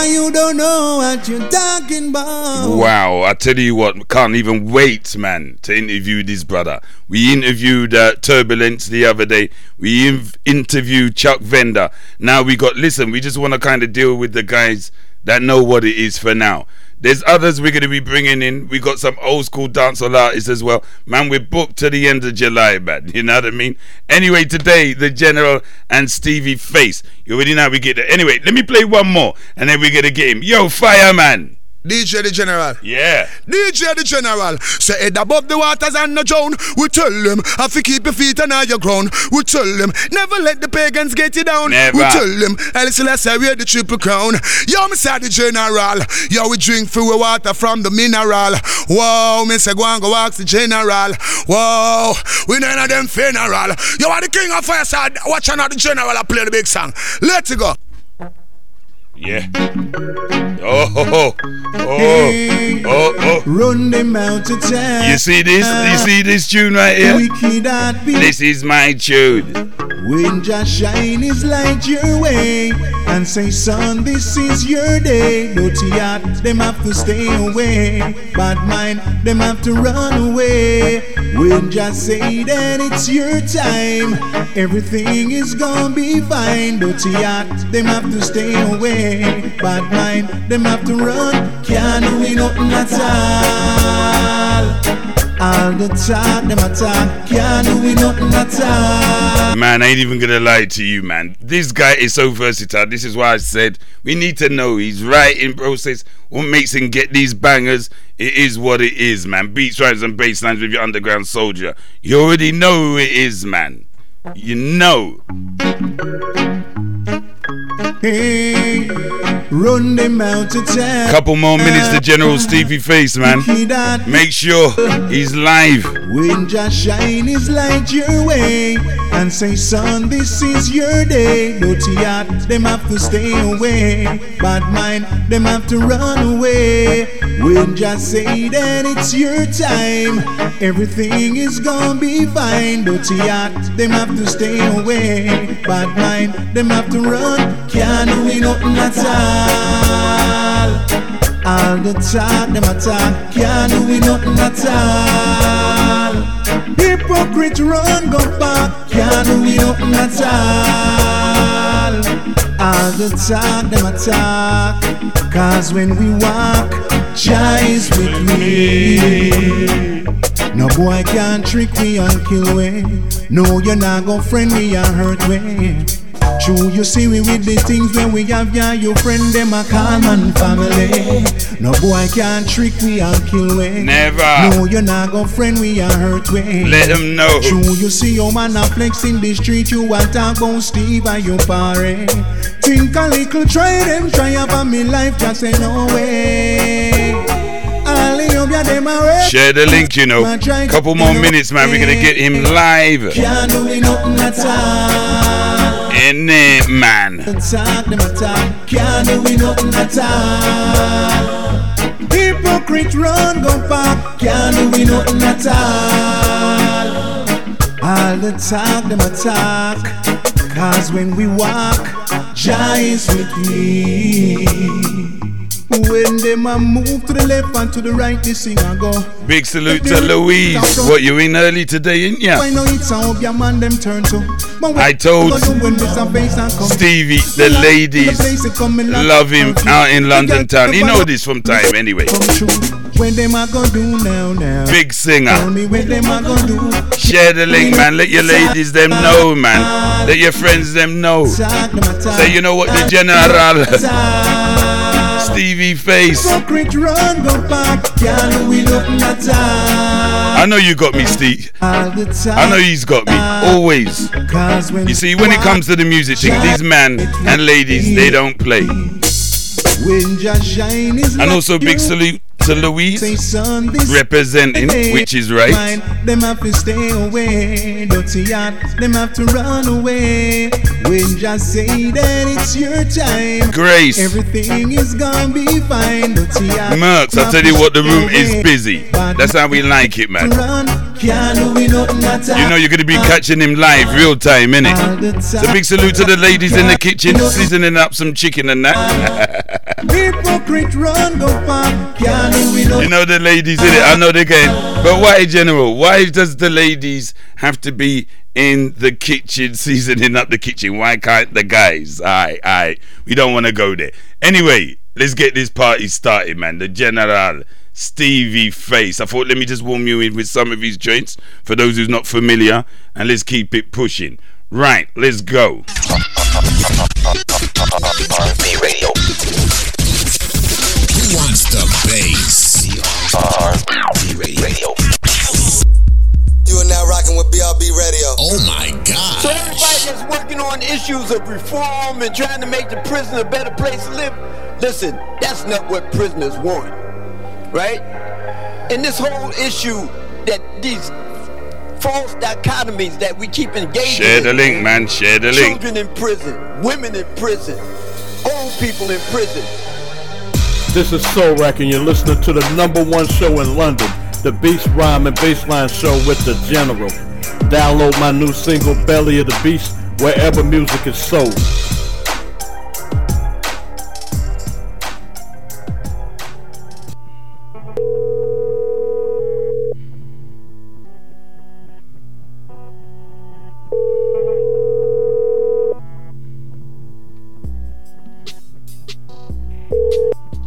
You don't know what you're talking about. Wow, I tell you what, can't even wait, man, to interview this brother. We interviewed uh, Turbulence the other day. We inv- interviewed Chuck Fenda. Now we got, listen, we just want to kind of deal with the guys that know what it is for now. There's others we're going to be bringing in. We got some old school dancehall artists as well. Man, we're booked to the end of July, man. You know what I mean? Anyway, today, the General and Stevie Face. You already know we get there. Anyway, let me play one more and then we're going to get him. Yo, Fireman. DJ the General. Yeah. DJ the General. Say head above the waters and the drown. We tell them, have to keep your feet on your ground. We tell them, never let the pagans get you down. Never. We tell them, let's say we're the triple crown. Yo, me say the General. Yo, we drink free water from the mineral. Whoa, me say go and go ask the General. Whoa, we none of them funeral. You are the king of fireside. Watch out the General I play the big song. Let's go. Yeah. Oh, oh, oh, Hey, oh, oh. Run them out of town. You see this? You see this tune right here? Wicked heart beat. This is my tune. When just shine his light your way and say, son, this is your day. Dirty heart, them have to stay away. Bad mind, them have to run away. When just say that it's your time, everything is gonna be fine. Dirty heart, them have to stay away. Bad mind, them have to run. Can't do nothing at all. All the talk, them attack. Can't do nothing at all. Man, I ain't even gonna lie to you, man. This guy is so versatile. This is why I said we need to know his writing process. What makes him get these bangers? It is what it is, man. Beats, rhymes, and bass lines with your underground soldier. You already know who it is, man. You know. Hey, run them out of town. Couple more minutes to General Stevie Face, man. Make sure he's live. When just shine his light your way and say, son, this is your day. Dirty heart, them have to stay away. Bad mind, them have to run away. When just say that it's your time, everything is gonna be fine. Dirty heart, them have to stay away. Bad mind, them have to run. Can't do nothing at all. All the talk, them attack, can't do we nothing at all. Hypocrite run, go back, can't do nothing at all. All the talk, them attack, cause when we walk, Jah is with me. No boy can trick me and kill we. No, you're not gonna friend me and hurt we. True, you see we with the things when we have ya, your friend them a man family. No boy can trick we and kill we. Never. No, you're not gonna friend we and hurt we. Let them know. True, you see your man a flex in the street, you want talk about Steve and your parent. Think a little, try them, try up on me life, just say no way. All the ya them a. Share the link, you know. Couple more minutes, man. We're gonna get him live. It, man. Hypocrite run go can't do nothing at all. All the talk them attack, cause when we walk, Jah is with me. When them a move to the left and to the right, this thing a go. Big salute to Louise. What, you in early today, ain't ya? Why know it's how your man them turn to? I told you when this a bass and? Stevie, the ladies love him out in London town. You know this from time anyway. When them a gonna do now now? Big singer. me when them a gonna do? Share the link, man. Let your ladies them know, man. Let your friends them know. Talk them a talk. Say, you know what, the general. Stevie Face. Hypocrite run go back, can't we nothing at all. I know you got me, Steve. All the time. I know he's got me. Always. You see, when it comes to the music thing, these men and ladies, they don't play. when just shine And also, big salute to Louise representing, which is right. Mind, them have to stay away. Dirty heart, them have to run away. When just say that it's your time. Grace. Everything is gonna be fine. Dirty heart. Mercs, I tell you what, the room is busy. That's how we like it, man. Run, can't do we nothing at all. You know you're gonna be catching him live, real time, innit? So big salute to the ladies in the kitchen, seasoning up some chicken and that. Hypocrite run go far. Can't do You know the ladies in it. I know they can. But why, General? Why does the ladies have to be in the kitchen seasoning up the kitchen? Why can't the guys? Aye, aye. We don't want to go there. Anyway, let's get this party started, man. The General. Stevie Face. I thought let me just warm you in with some of his joints for those who's not familiar, and let's keep it pushing. Right, let's go. R&B radio. Who wants the bass? R&B radio. You are now rocking with BRB Radio. Oh my God. So everybody that's working on issues of reform and trying to make the prison a better place to live, listen, that's not what prisoners want, right? And this whole issue that these false dichotomies that we keep engaging Share in, the link, man. Share the link. Children in prison, women in prison, old people in prison. This is Soul Rack, and you're listening to the number one show in London, the Beast Rhyme and Bassline Show with the General. Download my new single, Belly of the Beast, wherever music is sold.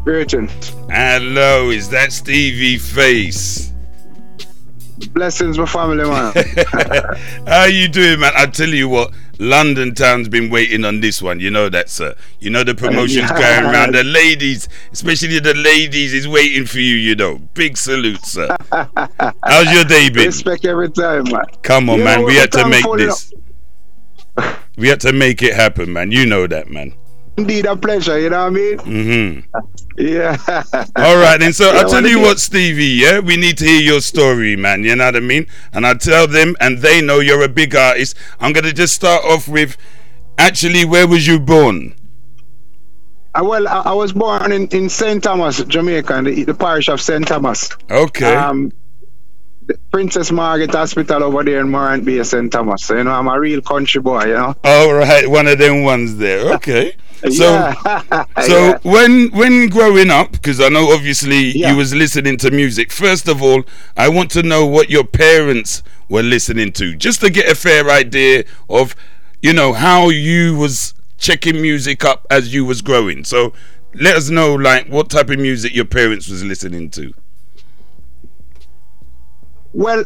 Greetings. Hello, is that Stevie Face? Blessings, my family, man. How you doing, man? I tell you what, London town's been waiting on this one. You know that, sir. You know the promotion's Yeah. going around. The ladies, especially the ladies, is waiting for you. You know, big salute, sir. How's your day been? Respect every time, man. Come on, You man. We had to make this. We had to make it happen, man. You know that, man. Indeed, a pleasure, you know what I mean? hmm Yeah. All right, and So Yeah, I'll tell you what, Stevie. Yeah, we need to hear your story, man. You know what I mean? And I tell them, and they know you're a big artist. I'm gonna just start off with, actually, where was you born? Uh, well, I, I was born in, in St. Thomas, Jamaica, in the, the parish of St. Thomas. Okay. Um, Princess Margaret Hospital over there in Morant Bay, St. Thomas. So, you know, I'm a real country boy, you know? All right, one of them ones there. Okay. So, yeah. so Yeah. when when growing up, because I know obviously Yeah. you was listening to music. First of all, I want to know what your parents were listening to, just to get a fair idea of, you know, how you was checking music up as you was growing. So, let us know like what type of music your parents was listening to. Well,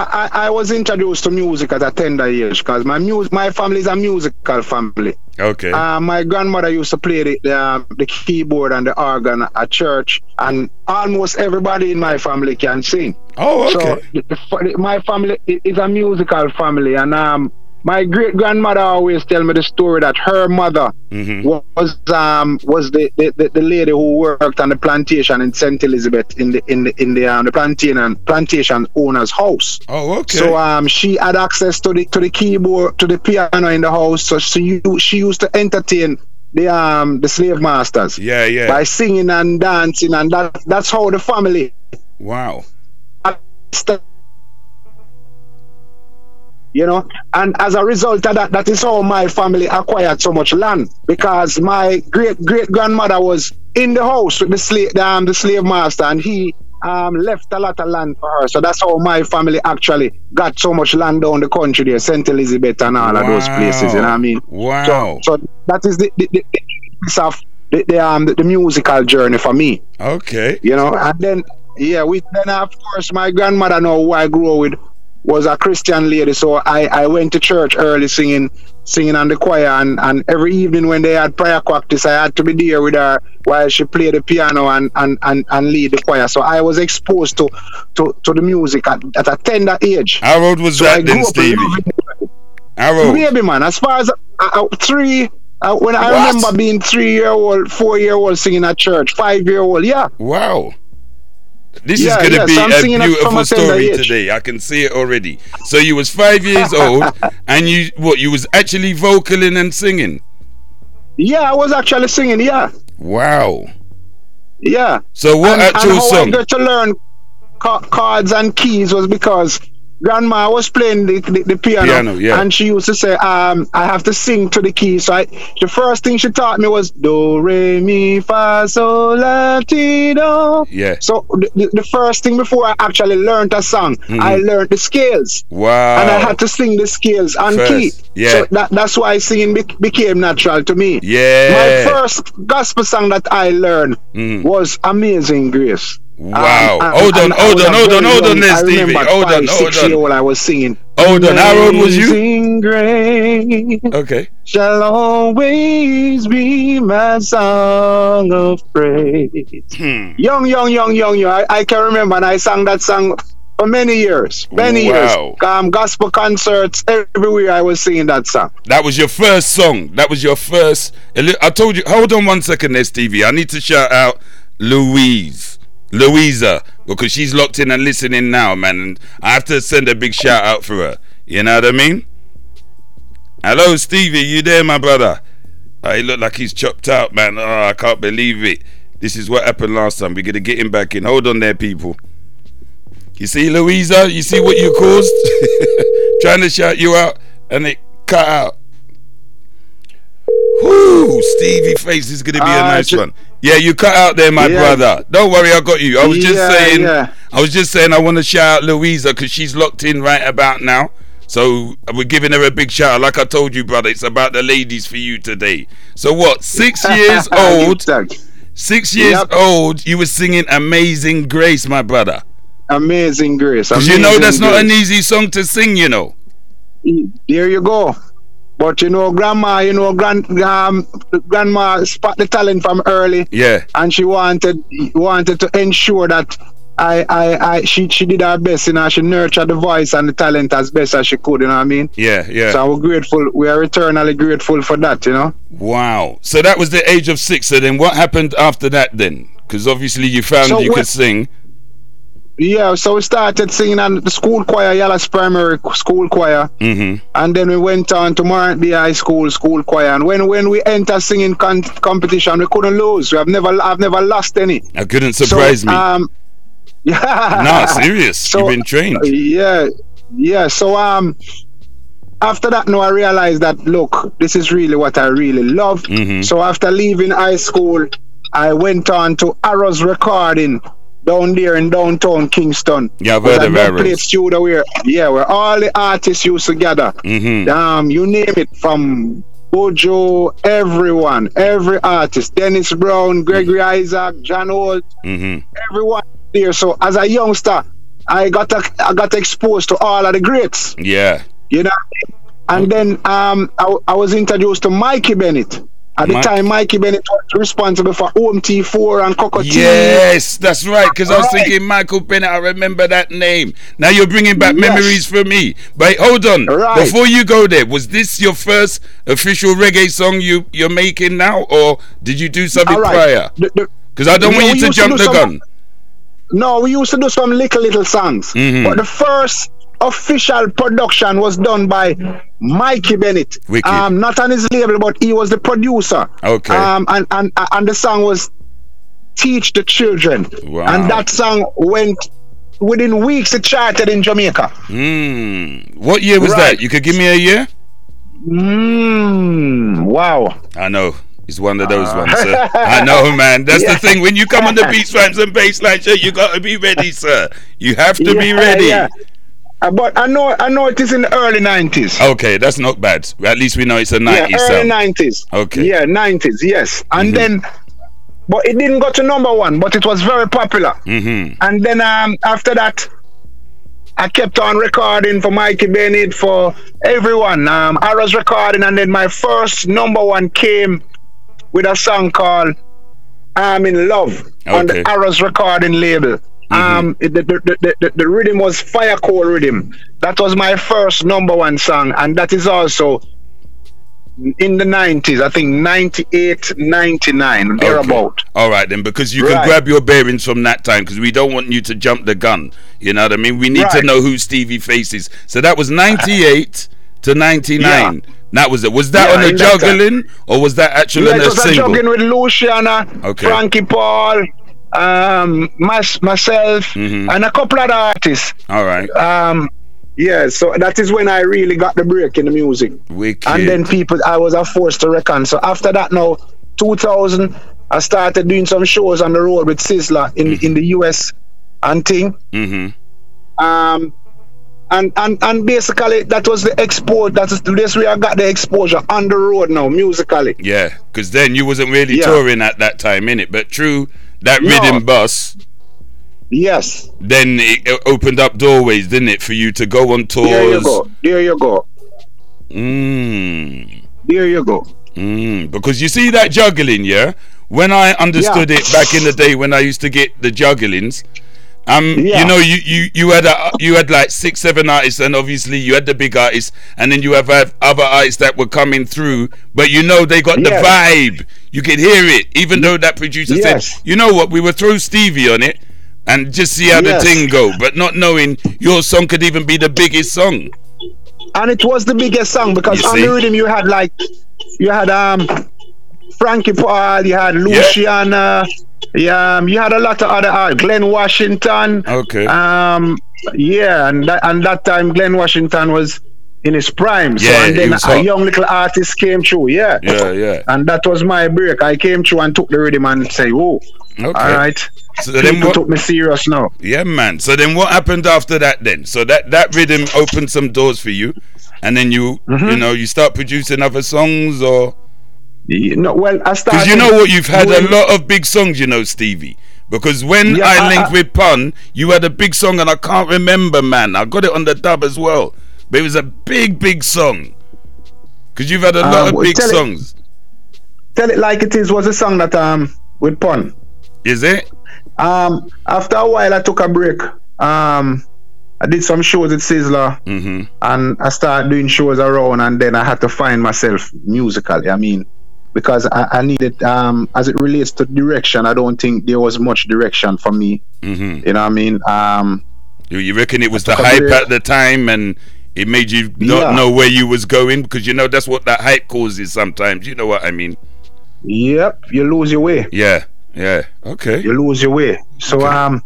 I, I, I was introduced to music at a tender age because my mus- my family is a musical family. Okay. Uh, my grandmother used to play the, the, um, the keyboard and the organ at church, and almost everybody in my family can sing. oh, So okay. the, my family is a musical family, and um, my great grandmother always tell me the story that her mother Mhm. was um was the, the, the, lady who worked on the plantation in Saint Elizabeth in the in the in the um, the plantation plantation owner's house. Oh, okay. So um, she had access to the to the keyboard to the piano in the house. So she she used to entertain the um the slave masters yeah, yeah. by singing and dancing, and that that's how the family. Wow. st- You know, and as a result of that, that is how my family acquired so much land because my great great grandmother was in the house with the slave um, the slave master, and he um, left a lot of land for her. So that's how my family actually got so much land down the country there, Saint Elizabeth and all of those places. You know what I mean? Wow. So, so that is the the, the, the of the, the um the, the musical journey for me. Okay. You know, and then yeah, we then of course my grandmother know who I grew up with was a Christian lady, so I I went to church early singing singing on the choir and, and every evening when they had prayer practice I had to be there with her while she played the piano and, and, and, and lead the choir. So I was exposed to to, to the music at, at a tender age. How old was So I that grew then, Stevie? How old? Baby man, as far as uh, uh, three uh, when I What? remember being three year old, four year old singing at church, five year old, yeah. Wow. This Yeah, is going to yeah, be so a singing it from beautiful story today. I can see it already. So you was five years old, and you what? You was actually vocaling and singing. Yeah, I was actually singing, yeah. Wow. Yeah. So what and, actual and how song? I got to learn ca- chords and keys was because grandma was playing the, the, the piano, Piano, yeah. and she used to say, um, I have to sing to the key. So I, the first thing she taught me was do re mi fa sol la ti do. Yeah. So the, the- first thing before I actually learned a song, I learned the scales. Wow. And I had to sing the scales on First, key. yeah. So that, that's why singing be- became natural to me. Yeah. My first gospel song that I learned Mm. was Amazing Grace. Wow. Um, Hold on, hold on, hold on, hold on I Stevie. Hold on, hold on. old I was singing. Hold on, how old was you? Grace Okay. shall always be my song of praise. Hmm. Young, young, young, young, young. I, I can remember, and I sang that song for many years. Many Wow. years. Um, gospel concerts everywhere. I was singing that song. That was your first song. That was your first. I told you. Hold on one second, there, Stevie. I need to shout out Louise, Louisa, because she's locked in and listening now, man. And I have to send a big shout out for her. You know what I mean? Hello, Stevie. You there, my brother? Uh, he look like he's chopped out, man. Oh, I can't believe it. This is what happened last time. We're gonna get him back in. Hold on there, people. You see, Louisa, you see what you caused? Trying to shout you out and it cut out. Whoo, Stevie Face is gonna be a Uh, nice ju- one. Yeah, you cut out there, my Yeah. brother. Don't worry, I got you. I was just Yeah, saying yeah. I was just saying I want to shout out Louisa because she's locked in right about now. So we're giving her a big shout out. Like I told you, brother, it's about the ladies for you today. So what? Six years old. Six years Yep. old. You were singing "Amazing Grace," my brother. Amazing Grace. Because you know Amazing that's not an easy song to sing. You know. There you go. But you know, grandma, you know, grand, um, grandma spot the talent from early, Yeah. and she wanted wanted to ensure that I, I, I, she, she did her best, you know, she nurtured the voice and the talent as best as she could, you know what I mean? Yeah. Yeah. So we're grateful. We are eternally grateful for that, you know. wow. So that was the age of six. So then, what happened after that? Then, because obviously you found So you what- could sing. Yeah, so we started singing on the school choir, Yallahs Primary School Choir, Mm-hmm. and then we went on to Morant Bay High School School Choir. And when when we enter singing con- competition, we couldn't lose. We have never I've never lost any. I couldn't surprise so, me. Um, yeah. nah, serious. So, You've been trained. Yeah, yeah. So um, after that, no, I realized that look, this is really what I really love. Mhm. So after leaving high school, I went on to Arrows Recording down there in downtown Kingston. Yeah, I've Was heard a of dub plate studio where yeah, where all the artists used to gather. Mm-hmm. Um, you name it from. Bojo, everyone, every artist, Dennis Brown, Gregory Isaac, John Holt, Mm-hmm. everyone there. So as a youngster, I got a, I got exposed to all of the greats, Yeah. you know. And then um, I, I was introduced to Mikey Bennett. At the Mike- time, Mikey Bennett was responsible for Home T4 and Cocoa Tea. Yes, that's right. Because I was Right. thinking Michael Bennett. I remember that name. Now you're bringing back Yes. memories for me. But hold on, Right. before you go there, was this your first official reggae song you you're making now, or did you do something right. prior? Because I don't want you to used to jump the some- gun. No, we used to do some little, little songs. Mhm. But the first official production was done by Mikey Bennett. Wicked. Um, not on his label, but he was the producer. Okay. Um, and, and, and the song was Teach the Children. Wow. And that song went within weeks, it charted in Jamaica. Hmm. What year was Right. that? You could give me a year. Mmm, wow. I know. It's one of those Ah. ones, sir. I know, man. That's Yeah. the thing. When you come on the beats, rhymes, and bassline show, you got to be ready, sir. You have to be ready. yeah. Uh, but I know I know it is in the early 90s. Okay, that's not bad. At least we know it's a 90s yeah, early 90s. Okay. Yeah, 90s, yes. And Mhm. then, but it didn't go to number one, but it was very popular. Mm-hmm. And then um, after that, I kept on recording for Mikey Bennett, for everyone. Um, I was recording, and then my first number one came with a song called I'm in Love on the Arrows recording label. Um, it- the, the, the, the, the rhythm was Fire Core Rhythm. That was my first number one song, and that is also in the 90s, I think 98, 99, thereabout. All right, then, because you can grab your bearings from that time, because we don't want you to jump the gun. You know what I mean? We need to know who Stevie Face is. So that was 98 to 99. That was it. Was that Yeah, on that juggling, or was that actually Yeah, on a single? juggling with Luciano, Okay. Frankie Paul, um, mys- myself, Mhm. and a couple other artists. All right. Um, Yeah, so that is when I really got the break in the music. Wicked. And then people, I was a forced to reckon. So after that, now 2000, I started doing some shows on the road with Sizzla in in the US and thing. Mm-hmm. Um, and and and basically that was the export. That is the place where I got the exposure on the road now musically. Yeah, because then you wasn't really Yeah. touring at that time, in it. But true, that No. rhythm bus, Yes, then it it opened up doorways, didn't it, for you to go on tours? there you go. There you go. Mm. There you go. Mm, because you see that juggling, yeah. When I understood Yeah. it back in the day, when I used to get the jugglings, um, Yeah. you know, you you you had a, you had like six, seven artists, and obviously you had the big artists, and then you have had other artists that were coming through, but you know they got Yes. the vibe. You could hear it, even though that producer Yes. said, "You know what? We will throw Stevie on it." And just see how Yes. the thing go, but not knowing your song could even be the biggest song. and it was the biggest song because on the rhythm you had like you had um Frankie Paul, you had Luciano, yeah, um, you had a lot of other art, Glenn Washington. Okay. Um, yeah, and that, and that time Glenn Washington was in his prime. So Yeah, and then a hot. young little artist came through. Yeah, yeah, yeah. and that was my break. I came through and took the rhythm and say, "Oh, Okay. all right." So then People what? took me serious now. Yeah, man. So then, what happened after that? Then, so that that rhythm opened some doors for you, and then you, Mm-hmm. you know, you start producing other songs, or You know, well, I started. because you know what, you've had a lot of big songs, you know, Stevie. Because when Yeah, I I- linked I- with Pun, you had a big song, and I can't remember, man. I got it on the dub as well, but it was a big, big song. Because you've had a lot Um, of big tell it- songs, Tell it like it is was a song that um with pun. is it? Um, after a while, I took a break. Um, I did some shows with Sizzla, Mm-hmm. and I started doing shows around, and then I had to find myself musically. I mean, because I, I needed, um, as it relates to direction, I don't think there was much direction for me. Mm-hmm. You know what I mean? Um, You, you reckon it was the hype at the time and it made you not Yeah. know where you was going because you know that's what that hype causes sometimes. You know what I mean? yep, you lose your way. Yeah, yeah. Okay. You lose your way. So Okay. um,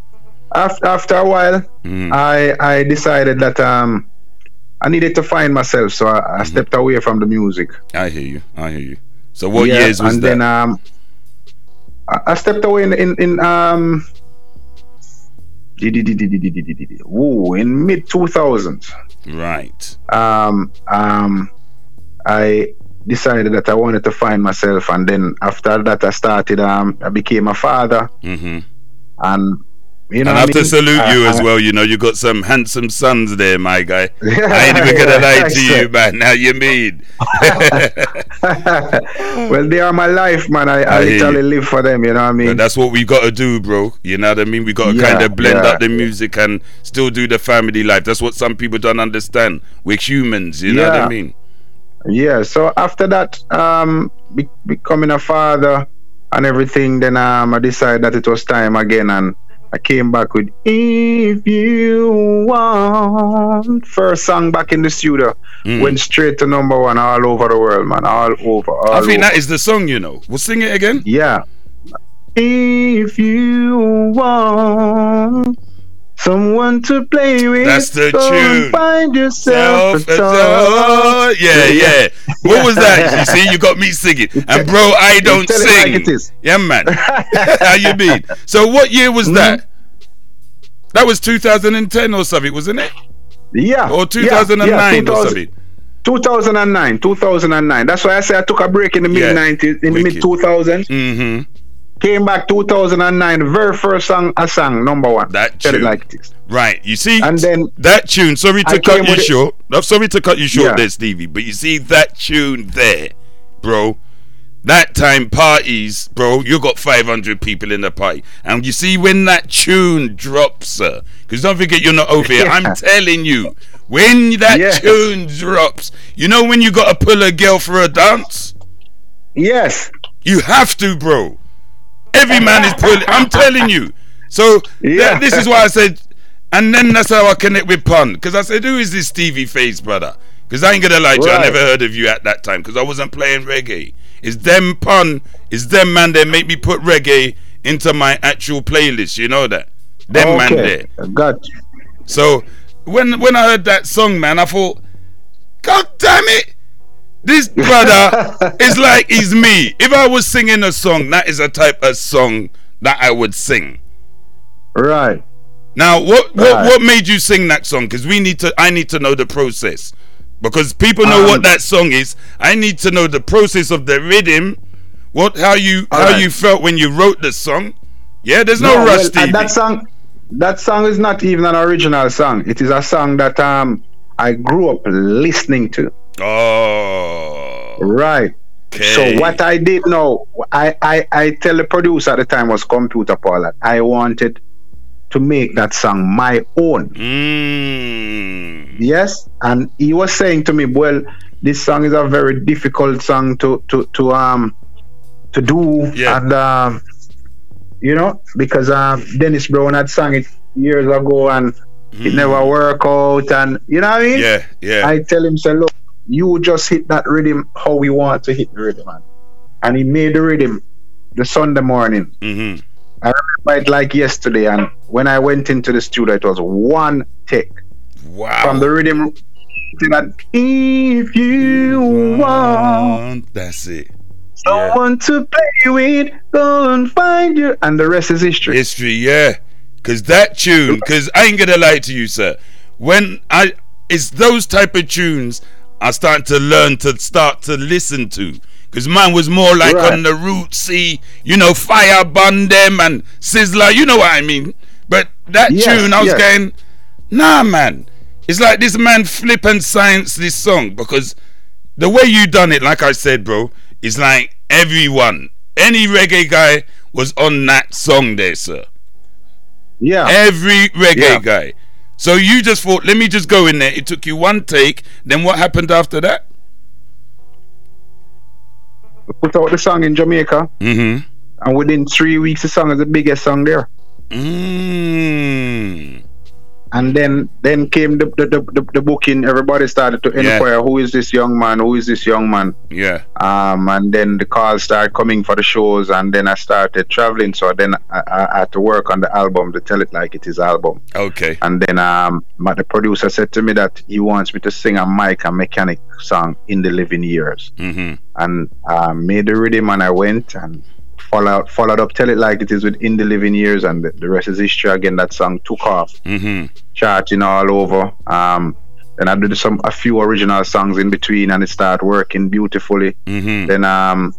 after after a while, Mhm. I I decided that um, I needed to find myself. So I, Mm-hmm. I stepped away from the music. I hear you. I hear you. So what Yeah, years was that? and that? then um, I, I stepped away in in, in um, woo, in mid two thousands. right. Um, um, I decided that I wanted to find myself, and then after that, I started. Um, I became a father, hmm and you know, and I have what to salute I- you as well. You know, you got some handsome sons there, my guy. I ain't even gonna lie to you, man. How you mean? well, they are my life, man. I, I, I literally live for them. You know what I mean? But that's what we got to do, bro. You know what I mean? We got to Yeah, kind of blend yeah. up the music and still do the family life. That's what some people don't understand. We're humans, you know what I mean? Yeah. So after that, um, be- becoming a father and everything, then um, I decided that it was time again, and I came back with "If You Want." First song back in the studio, Mm. went straight to number one all over the world, man. All over. All I think over. that is the song, you know. We'll sing it again. Yeah. If you want someone to play with, That's the tune. find yourself Self a dog. Yeah, yeah. What was that? You see, you got me singing. And bro, I don't sing. like it is. Yeah, man. How you mean? So what year was Mm-hmm. that? That was 2010 or something, wasn't it? Yeah. Or 2009 yeah, or 2000 something. 2009, 2009. That's why I say I took a break in the mid 90s, in the mid 2000s. Mm-hmm. Came back 2009, very first song I sang, number one. That tune. like it is. Right. You see And then that tune. Sorry to I cut you short. I'm sorry to cut you short Yeah. there, Stevie. But you see that tune there, bro. That time parties, bro. You got 500 people in the party, and you see when that tune drops, sir. Because don't forget you're not over here. I'm telling you, when that Yeah. tune drops, you know when you got to pull a girl for a dance. yes, You have to, bro. Every man is pulling. I'm telling you. So Yeah. that, this is why I said, and then that's how I connect with Pun. Because I said, who is this Stevie Face, brother? Because I ain't gonna lie to you, I never heard of you at that time because I wasn't playing reggae. It's them Pun, it's them man that make me put reggae into my actual playlist. You know that? Them man there. okay, got you. So when when I heard that song, man, I thought, God damn it, this brother is like he's me. If I was singing a song, that is a type of song that I would sing. Right. Now, what what, Right. what made you sing that song? Because we need to. I need to know the process. Because people know Um, what that song is. I need to know the process of the rhythm. What how you how Alright. you felt when you wrote the song. Yeah, there's no, well, rush, uh, Stevie. that song, that song is not even an original song. It is a song that um I grew up listening to. Oh, Right. okay. So what I did know, I, I I tell the producer at the time was Computer Paul that I wanted to make that song my own. Mm. Yes, and he was saying to me, "Well, this song is a very difficult song to to to um to do, Yeah. and um, you know because um Dennis Brown had sung it years ago and it never worked out, and you know what I mean? Mm. Yeah, yeah. I tell him, say, look, you just hit that rhythm how we want to hit the rhythm, man. And he made the rhythm the Sunday morning. hmm I remember it like yesterday, and when I went into the studio, it was one take Wow. from the rhythm to that. If you want That's it. someone to play with, go and find you, and the rest is history. History, yeah. Cause that tune, cause I ain't gonna lie to you, sir. When I it's those type of tunes I start to learn to start to listen to. Cause mine was more like Right. on the rootsy, you know, fire bun them and Sizzla, you know what I mean. But that Yes, tune, I was yes. going, nah, man. It's like this man flip and science this song because the way you done it, like I said, bro, is like everyone, any reggae guy was on that song there, sir. Yeah, Every reggae Yeah. guy. So you just thought, let me just go in there. It took you one take. Then what happened after that? we put out the song in Jamaica, Mm-hmm. and within three weeks, the song is the biggest song there. Mm. And then then came the the, the, the, the booking. Everybody started to Yeah. inquire, who is this young man? Who is this young man? Yeah. Um, and then the calls started coming for the shows, and then I started traveling. So then I, I, I had to work on the album to tell it like it is album. Okay. And then um, my, the producer said to me that he wants me to sing a Mike and Mechanic song in the living years, Mm-hmm. and um, made the rhythm, and I went and followed followed up, tell it like it is with in the living years, and the, the rest is history. Again, that song took off Mm-hmm. charting all over. Um, then I did some a few original songs in between, and it started working beautifully. Mm-hmm. Then um,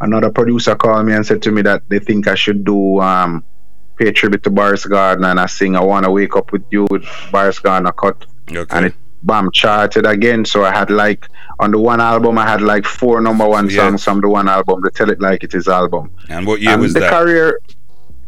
another producer called me and said to me that they think I should do um, pay tribute to Boris Gardiner, and I sing "I Wanna Wake Up with You" with Boris Gardiner cut, and it bam charted again. So I had like on the one album, I had like four number one Yeah. songs from the one album. The Tell It Like It Is album. And what year and was the that? career.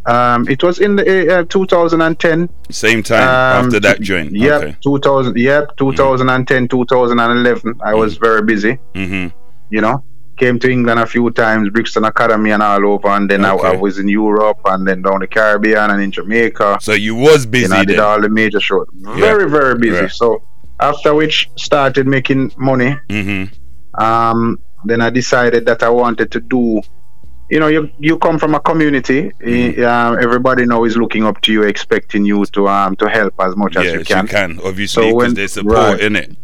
Um, it was in the uh, 2010. Same time Um, after that joint. Yep, Okay. 2000. Yep, 2010, 2011. I was very busy. Mm-hmm. You know, came to England a few times, Brixton Academy and all over, and then I, I was in Europe and then down the Caribbean and in Jamaica. So you was busy you know, I did all the major shows. Very, very busy. Yeah. So after which started making money. Mm-hmm. Um, then I decided that I wanted to do. You know, you you come from a community. Mm-hmm. um, everybody now is looking up to you, expecting you to um to help as much as you can. you can. Obviously, So because when- they support right. in it.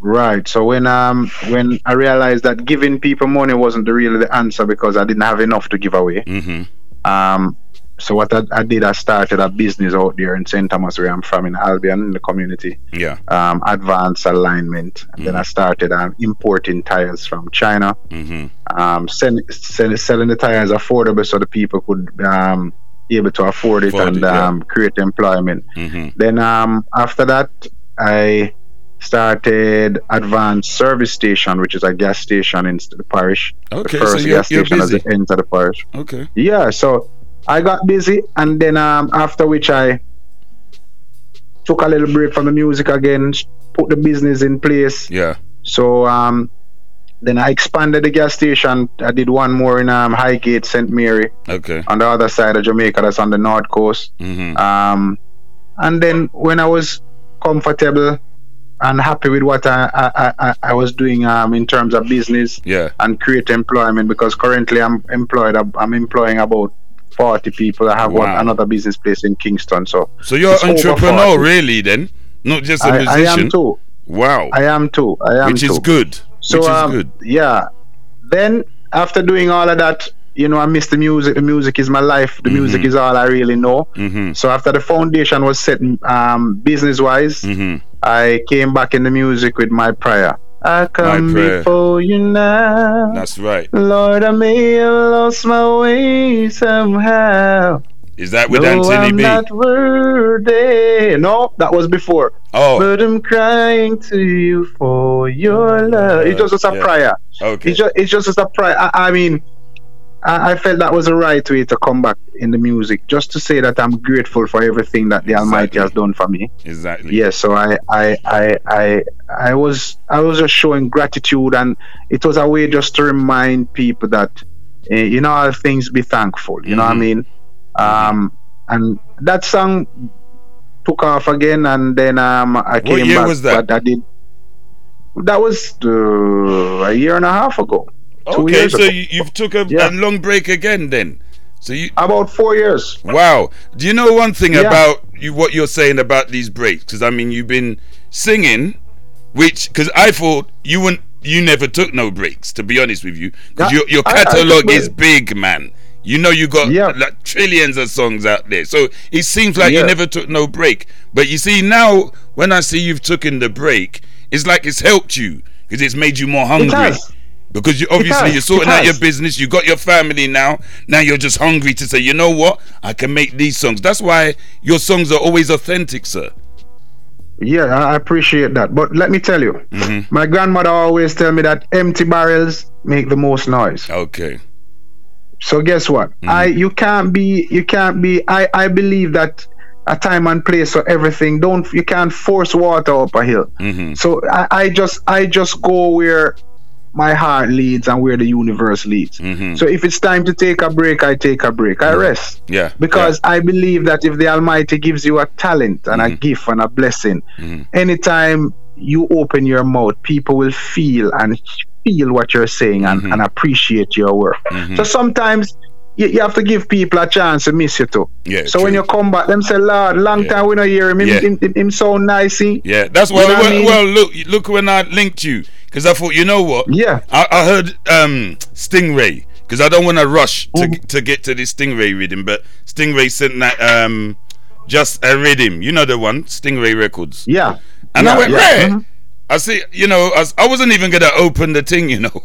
Right. So when um when I realized that giving people money wasn't the really the answer because I didn't have enough to give away. Mm-hmm. Um so what I, I did I started a business out there in St. Thomas where I'm from in Albion in the community. Yeah. Um advanced alignment. And then I started um, importing tires from China. Mm-hmm. Um send, send, selling the tires affordable so the people could um be able to afford it Afford and it, yeah. um create employment. Mm-hmm. Then um, after that, I started Advanced Service Station, which is a gas station in the parish. Okay, the so you're, gas you're station busy. it enter the parish. Okay. Yeah, so I got busy, and then um, after which I took a little break from the music again, put the business in place. Yeah. So um, then I expanded the gas station. I did one more in um, Highgate, St. Mary, Okay. on the other side of Jamaica. That's on the north coast. Mm-hmm. Um, and then when I was comfortable and happy with what I, I, I, I was doing um, in terms of business Yeah. and create employment, because currently I'm employed, I'm employing about 40 people. I have one another business place in Kingston. So So you're an entrepreneur, really? Then, not just a I, musician. I am too. Wow. I am too. I am Which too. is good. So Which is um, good. yeah. Then after doing all of that, you know, I miss the music. The music is my life. The music is all I really know. Mm-hmm. So after the foundation was set, um, business wise, Mm-hmm. I came back in the music with my prayer. I come before you now. That's right. Lord, I may have lost my way somehow. Is that with no, Anthony I'm B? not worthy. No, that was before. Oh, But I'm crying to you for your oh, love. It's just a Yeah. prayer. okay. It's just, it's just a prayer. I, I mean, I, I felt that was the right way to come back in the music, just to say that I'm grateful for everything that the Almighty has done for me. Exactly. Yes, so I, I, I, I, I was, I was just showing gratitude, and it was a way just to remind people that, uh, you know, all things be thankful. You know what I Mhm. mean? Um, and that song took off again, and then um, I came what year back. was that? But I did. That was uh, a year and a half ago. Okay, so ago. you, you've took a, Yeah. a long break again then. So you About four years. wow. Do you know one thing Yeah. about you what you're saying about these breaks? Because I mean, you've been singing, which because I thought you wouldn't, you never took no breaks. To be honest with you, because Yeah, your your I- I catalog is big, man. You know you got Yeah. like trillions of songs out there, so it seems like you never took no break. But you see now, when I see you've taken the break, it's like it's helped you because it's made you more It hungry. has. Because you obviously you're sorting out your business, you got your family now. Now you're just hungry to say, you know what, I can make these songs. That's why your songs are always authentic, sir. Yeah, I appreciate that. But let me tell you, Mm-hmm. my grandmother always tell me that empty barrels make the most noise. Okay. So guess what? Mm-hmm. I you can't be you can't be I I believe that a time and place for everything. Don't you can't force water up a hill. Mm-hmm. So I, I just I just go where my heart leads and where the universe leads. Mm-hmm. So if it's time to take a break, I take a break. I rest. Yeah. Because I believe that if the Almighty gives you a talent and a gift and a blessing, Mhm. anytime you open your mouth, people will feel and feel what you're saying and, Mhm. and appreciate your work. Mhm. So sometimes you, you have to give people a chance to miss you too. Yeah, so when you come back, them say, Lord, long Yeah. time we not hear him. Him, Yeah. him, him, him sound nice. he." Yeah, that's why. You know what I well, mean? well, look, look when I linked you because I thought, you know what? Yeah. I, I heard um, Stingray because I don't want to rush to Mhm. to get to the Stingray rhythm, but Stingray sent that um, just a rhythm. You know the one, Stingray Records. Yeah. And Yeah, I went, yeah, mhm. I see, you know, I, I wasn't even gonna open the thing, you know.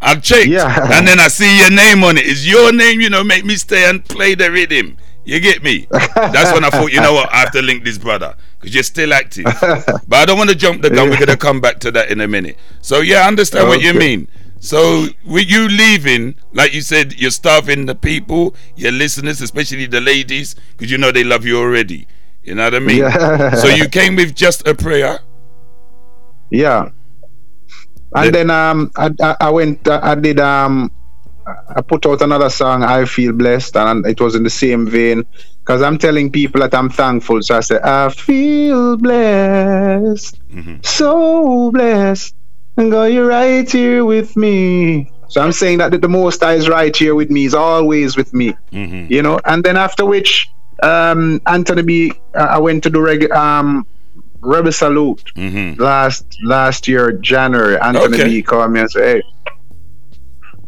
I checked, Yeah. and then I see your name on it. It's your name, you know, make me stay and play the rhythm. You get me? That's when I thought, you know what, I have to link this brother because you're still active. but I don't want to jump the gun. We're gonna come back to that in a minute. So yeah, I understand what you mean. So with you leaving, like you said, you're starving the people, your listeners, especially the ladies, because you know they love you already. You know what I mean? Yeah. So you came with just a prayer. Yeah. And then um I, I, went I, I did um I put out another song I feel blessed and it was in the same vein because I'm telling people that I'm thankful so I say, I feel blessed Mhm. so blessed and God you're right here with me so I'm saying that the Most High is right here with me he's always with me Mm-hmm. you know and then after which um Anthony B uh, I went to do reg- um Rebel Salute Mm-hmm. last last year January Anthony Okay. B called me and said hey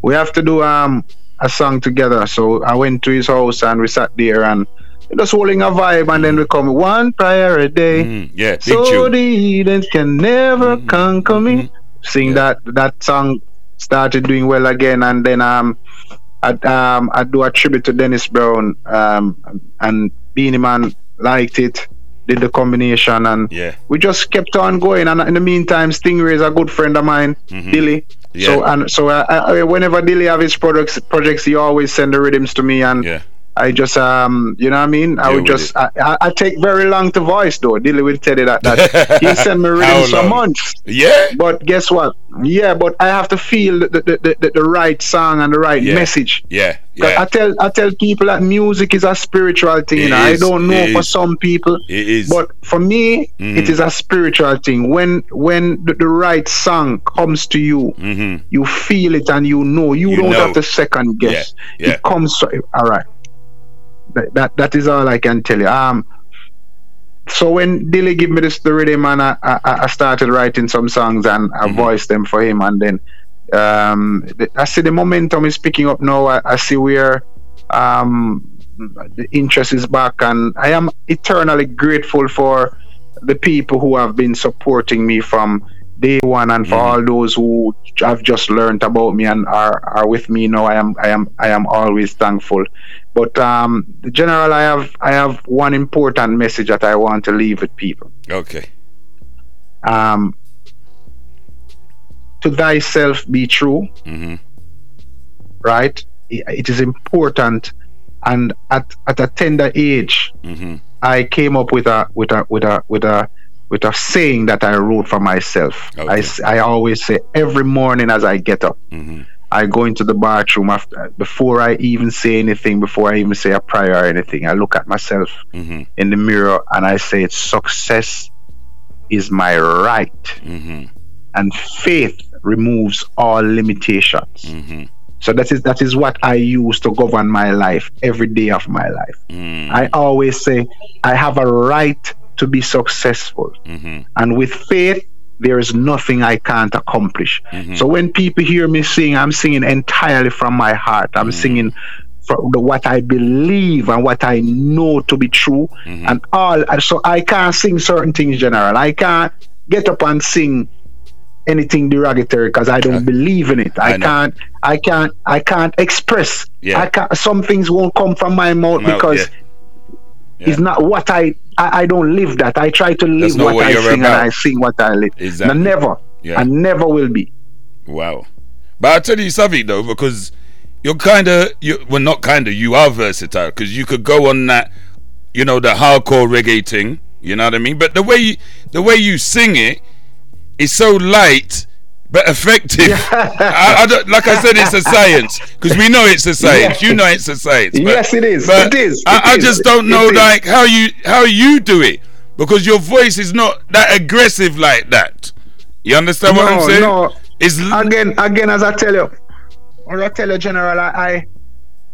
we have to do um a song together so I went to his house and we sat there and just holding a vibe and then we come one prayer a day Mm, yeah, so the heathens can never Mhm, conquer me mhm. sing Yeah. that that song started doing well again and then um I um I do a tribute to Dennis Brown um and Beenie Man liked it did the combination and Yeah. we just kept on going and in the meantime Stingray is a good friend of mine Mhm. Dilly so and so I, I, whenever Dilly have his projects projects he always send the rhythms to me and Yeah. I just um you know what I mean I Deal would just I, I, I take very long to voice though Dilly will tell you that that he sent me rhythms for months Yeah. but guess what yeah but I have to feel the the, the, the, right song and the right Yeah. message Yeah. 'Cause I Yeah. tell I tell people that music is a spiritual thing. You know. I don't know it for is. some people, It is. but for me, Mhm. it is a spiritual thing. When when the, the right song comes to you, Mm-hmm. you feel it and you know. You, You don't know. have to second guess. Yeah, yeah. It comes. All right. That, that is all I can tell you. Um, so when Dilly give me this the rhythm and I, I, I started writing some songs and I voiced them for him and then um, the- I see the momentum is picking up now. I, I see where um, the interest is back and I am eternally grateful for the people who have been supporting me from day one and for all those who have just learned about me and are, are with me now I am I am I am always thankful. But um general I have I have one important message that I want to leave with people. Okay. um to thyself be true. Hmm right? It is important. And at at a tender age hmm I came up with a with a with a with a with a saying that I wrote for myself. Okay. I, s- I always say every morning as I get up, hmm I go into the bathroom after before I even say anything, before I even say a prayer or anything. I look at myself hmm in the mirror and I say, "Success is my right, hmm and faith removes all limitations." hmm So that is that is what I use to govern my life every day of my life. mm I always say I have a right to be successful. hmm And with faith, there is nothing I can't accomplish. Mhm. So when people hear me sing, I'm singing entirely from my heart. I'm singing from the, what I believe and what I know to be true. And all so I can't sing certain things general. I can't get up and sing anything derogatory because I don't believe in it. I, I can't I can't I can't express. Yeah. I can't some things won't come from my mouth Mouth, because yeah. Yeah. it's not what I, I I don't live that. I try to live what, I sing about. and I sing what I live. Exactly. And never. Yeah. I never will be. Wow. But I'll tell you something though, because you're kind of, you well, not kind of, you are versatile because you could go on that, you know, the hardcore reggae thing. You know what I mean? But the way you, the way you sing it is so light but effective. I, I like I said, it's a science because we know it's a science. Yeah. You know it's a science. But, Yes, it is. But It is. I, It I is. just don't It know is. like how you how you do it because your voice is not that aggressive like that. You understand what I'm saying? no. It's Again, again, as I tell you, as I tell you, General, I,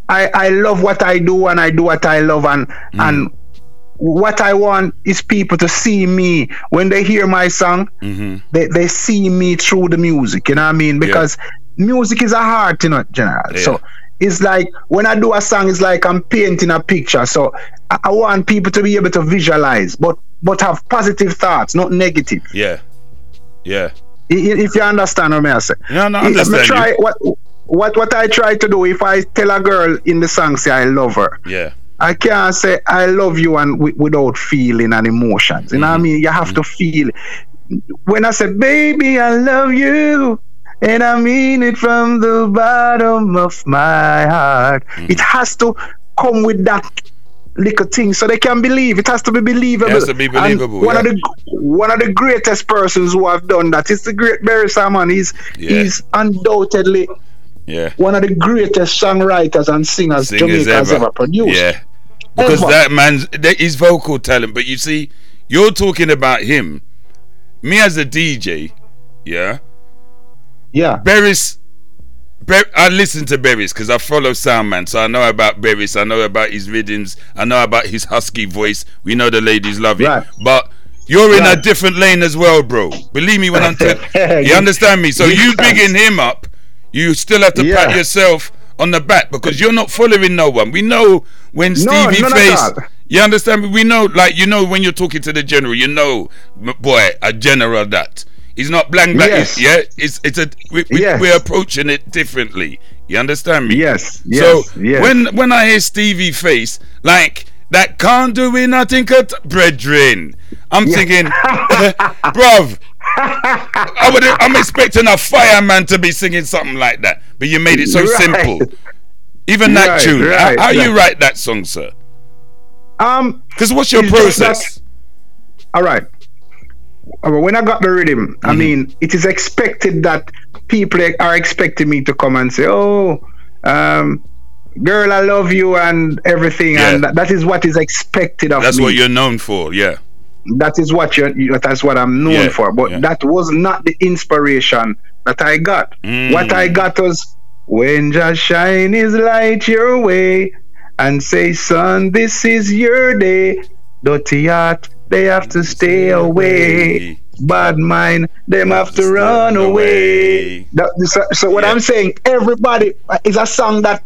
I, I love what I do and I do what I love and Mm. and what I want is people to see me when they hear my song. Mhm. They they see me through the music. You know what I mean? Because music is a heart, you know, General. Yeah. So it's like when I do a song, it's like I'm painting a picture. So I, I want people to be able to visualize, but but have positive thoughts, not negative. Yeah. Yeah. If you understand what I say. No, no, I understand me try you. what what what I try to do if I tell a girl in the song say I love her. Yeah. I can't say I love you and wi- without feeling and emotions. You know Mm-hmm. what I mean? You have to feel. When I say baby, I love you, and I mean it from the bottom of my heart. Mm-hmm. It has to come with that little thing so they can believe. It has to be believable. It has to be believable, one of the one of the greatest persons who have done that is the great Beres Hammond. He's Yeah. he's undoubtedly Yeah. one of the greatest songwriters and singers, Singers Jamaica has ever. ever produced. Yeah. Because Ever. that man's that his vocal talent, but you see, you're talking about him. Me as a DJ, yeah. Yeah. Beres, Ber- I listen to Beres because I follow Soundman, so I know about Beres. I know about his rhythms. I know about his husky voice. We know the ladies love it. Right. But you're in a different lane as well, bro. Believe me when I'm telling you. You- understand me? So you bigging him up, you still have to pat yourself on the back because you're not following no one. We know when No, Stevie none at Face. all. You understand? We know, like you know, when you're talking to the general, you know, boy, a general that he's not blank black. Yes. Yeah, it's it's a we, we, Yes. we're approaching it differently. You understand me? Yes, yes, so yes. when when I hear Stevie Face, like that can't do it, nothing, cut, brethren. I'm thinking, bruv. I would, I'm expecting a fireman to be singing something like that, but you made it so Right. simple. Even that Right, tune. How- right, how you right. write that song, sir? Um. Because what's your process? All right. Uh, When I got the rhythm, Mm-hmm. I mean, it is expected that people are expecting me to come and say, "Oh, um, girl, I love you," and everything, Yeah. and that- that is what is expected of That's me. That's what you're known for, yeah. That is what you you- that's what I'm known Yeah, for. But yeah. that was not the inspiration that I got. Mm. What I got was when just shine his light your way, and say, Son, this is your day. Dirty heart, they have to stay away. Bad mind, them have to run away. That- so, so what Yeah. I'm saying, everybody uh, is a song that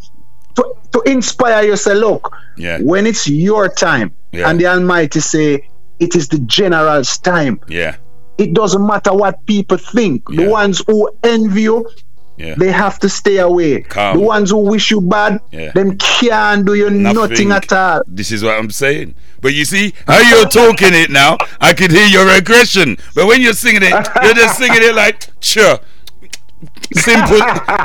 to, to inspire you. Say, look, Yeah. when it's your time, Yeah. and the Almighty say it is the general's time. Yeah. It doesn't matter what people think. Yeah. The ones who envy you, Yeah. they have to stay away. Calm. The ones who wish you bad, Yeah. them can't do you nothing, at all. This is what I'm saying. But you see how you're talking it now. I could hear your aggression. But when you're singing it, you're just singing it like sure. Simple.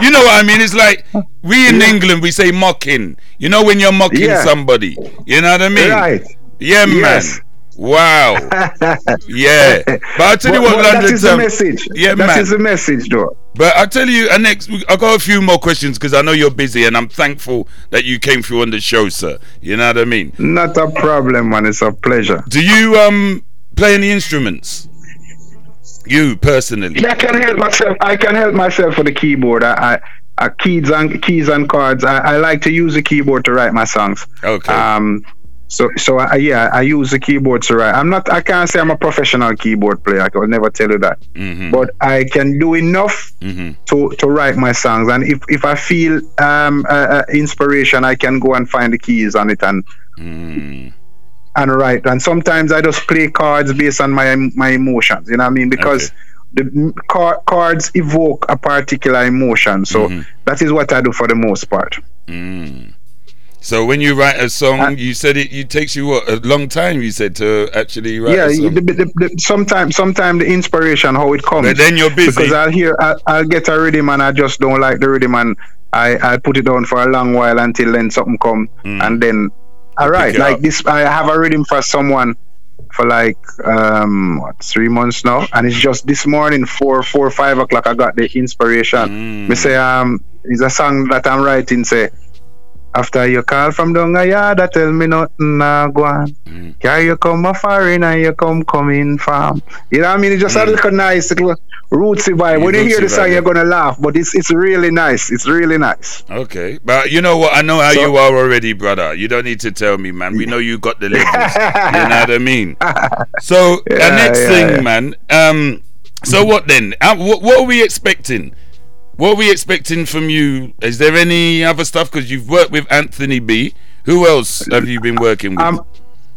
You know what I mean? It's like we in England we say mocking. You know when you're mocking Yeah. somebody. You know what I mean? Right. Yeah, Yes. man. Wow. Yeah. But I tell you what, that London is the Town- message. Yeah, That man. is the message, though. But I tell you, and next I got a few more questions because I know you're busy, and I'm thankful that you came through on the show, sir. You know what I mean? Not a problem, man. It's a pleasure. Do you um play any instruments? You personally? Yeah, I can help myself. I can help myself with the keyboard. I, I, I keys and keys and cards. I, I like to use the keyboard to write my songs. Okay. Um, so so I, yeah, I use the keyboard to write. I'm not. I can't say I'm a professional keyboard player. I will never tell you that. Mhm. But I can do enough Mhm. to to write my songs. And if if I feel um uh, inspiration, I can go and find the keys on it and Mm. and write. And sometimes I just play cards based on my my emotions. You know what I mean? Because the car- cards evoke a particular emotion. So Mhm. that is what I do for the most part. Mm. So when you write a song, Uh, you said it. It takes you what a long time. You said to actually write. yeah, a song. the, the, the, sometimes sometimes the inspiration how it comes. But then you're busy. because I'll hear I, I'll get a rhythm and I just don't like the rhythm and I I put it down for a long while until then something come Mm. and then all right like up. this I have a rhythm for someone for like um what three months now and it's just this morning four four five o'clock I got the inspiration. Mm. Me say um it's a song that I'm writing say after you call from down a yard, I tell me nothing nah go on. Mm. You come a foreign and you come coming from? You know what I mean? It's just a little nice little rootsy vibe. Yeah, when you hear the song, you're gonna laugh, but it's it's really nice. It's really nice. Okay, but you know what? I know how So- you are already, brother. You don't need to tell me, man. We know you got the levels. you know what I mean? So the next yeah, thing, yeah. man. Um, so what then? Uh, what, what are we expecting? What are we expecting from you? Is there any other stuff? Because you've worked with Anthony B. Who else have you been working with? Um,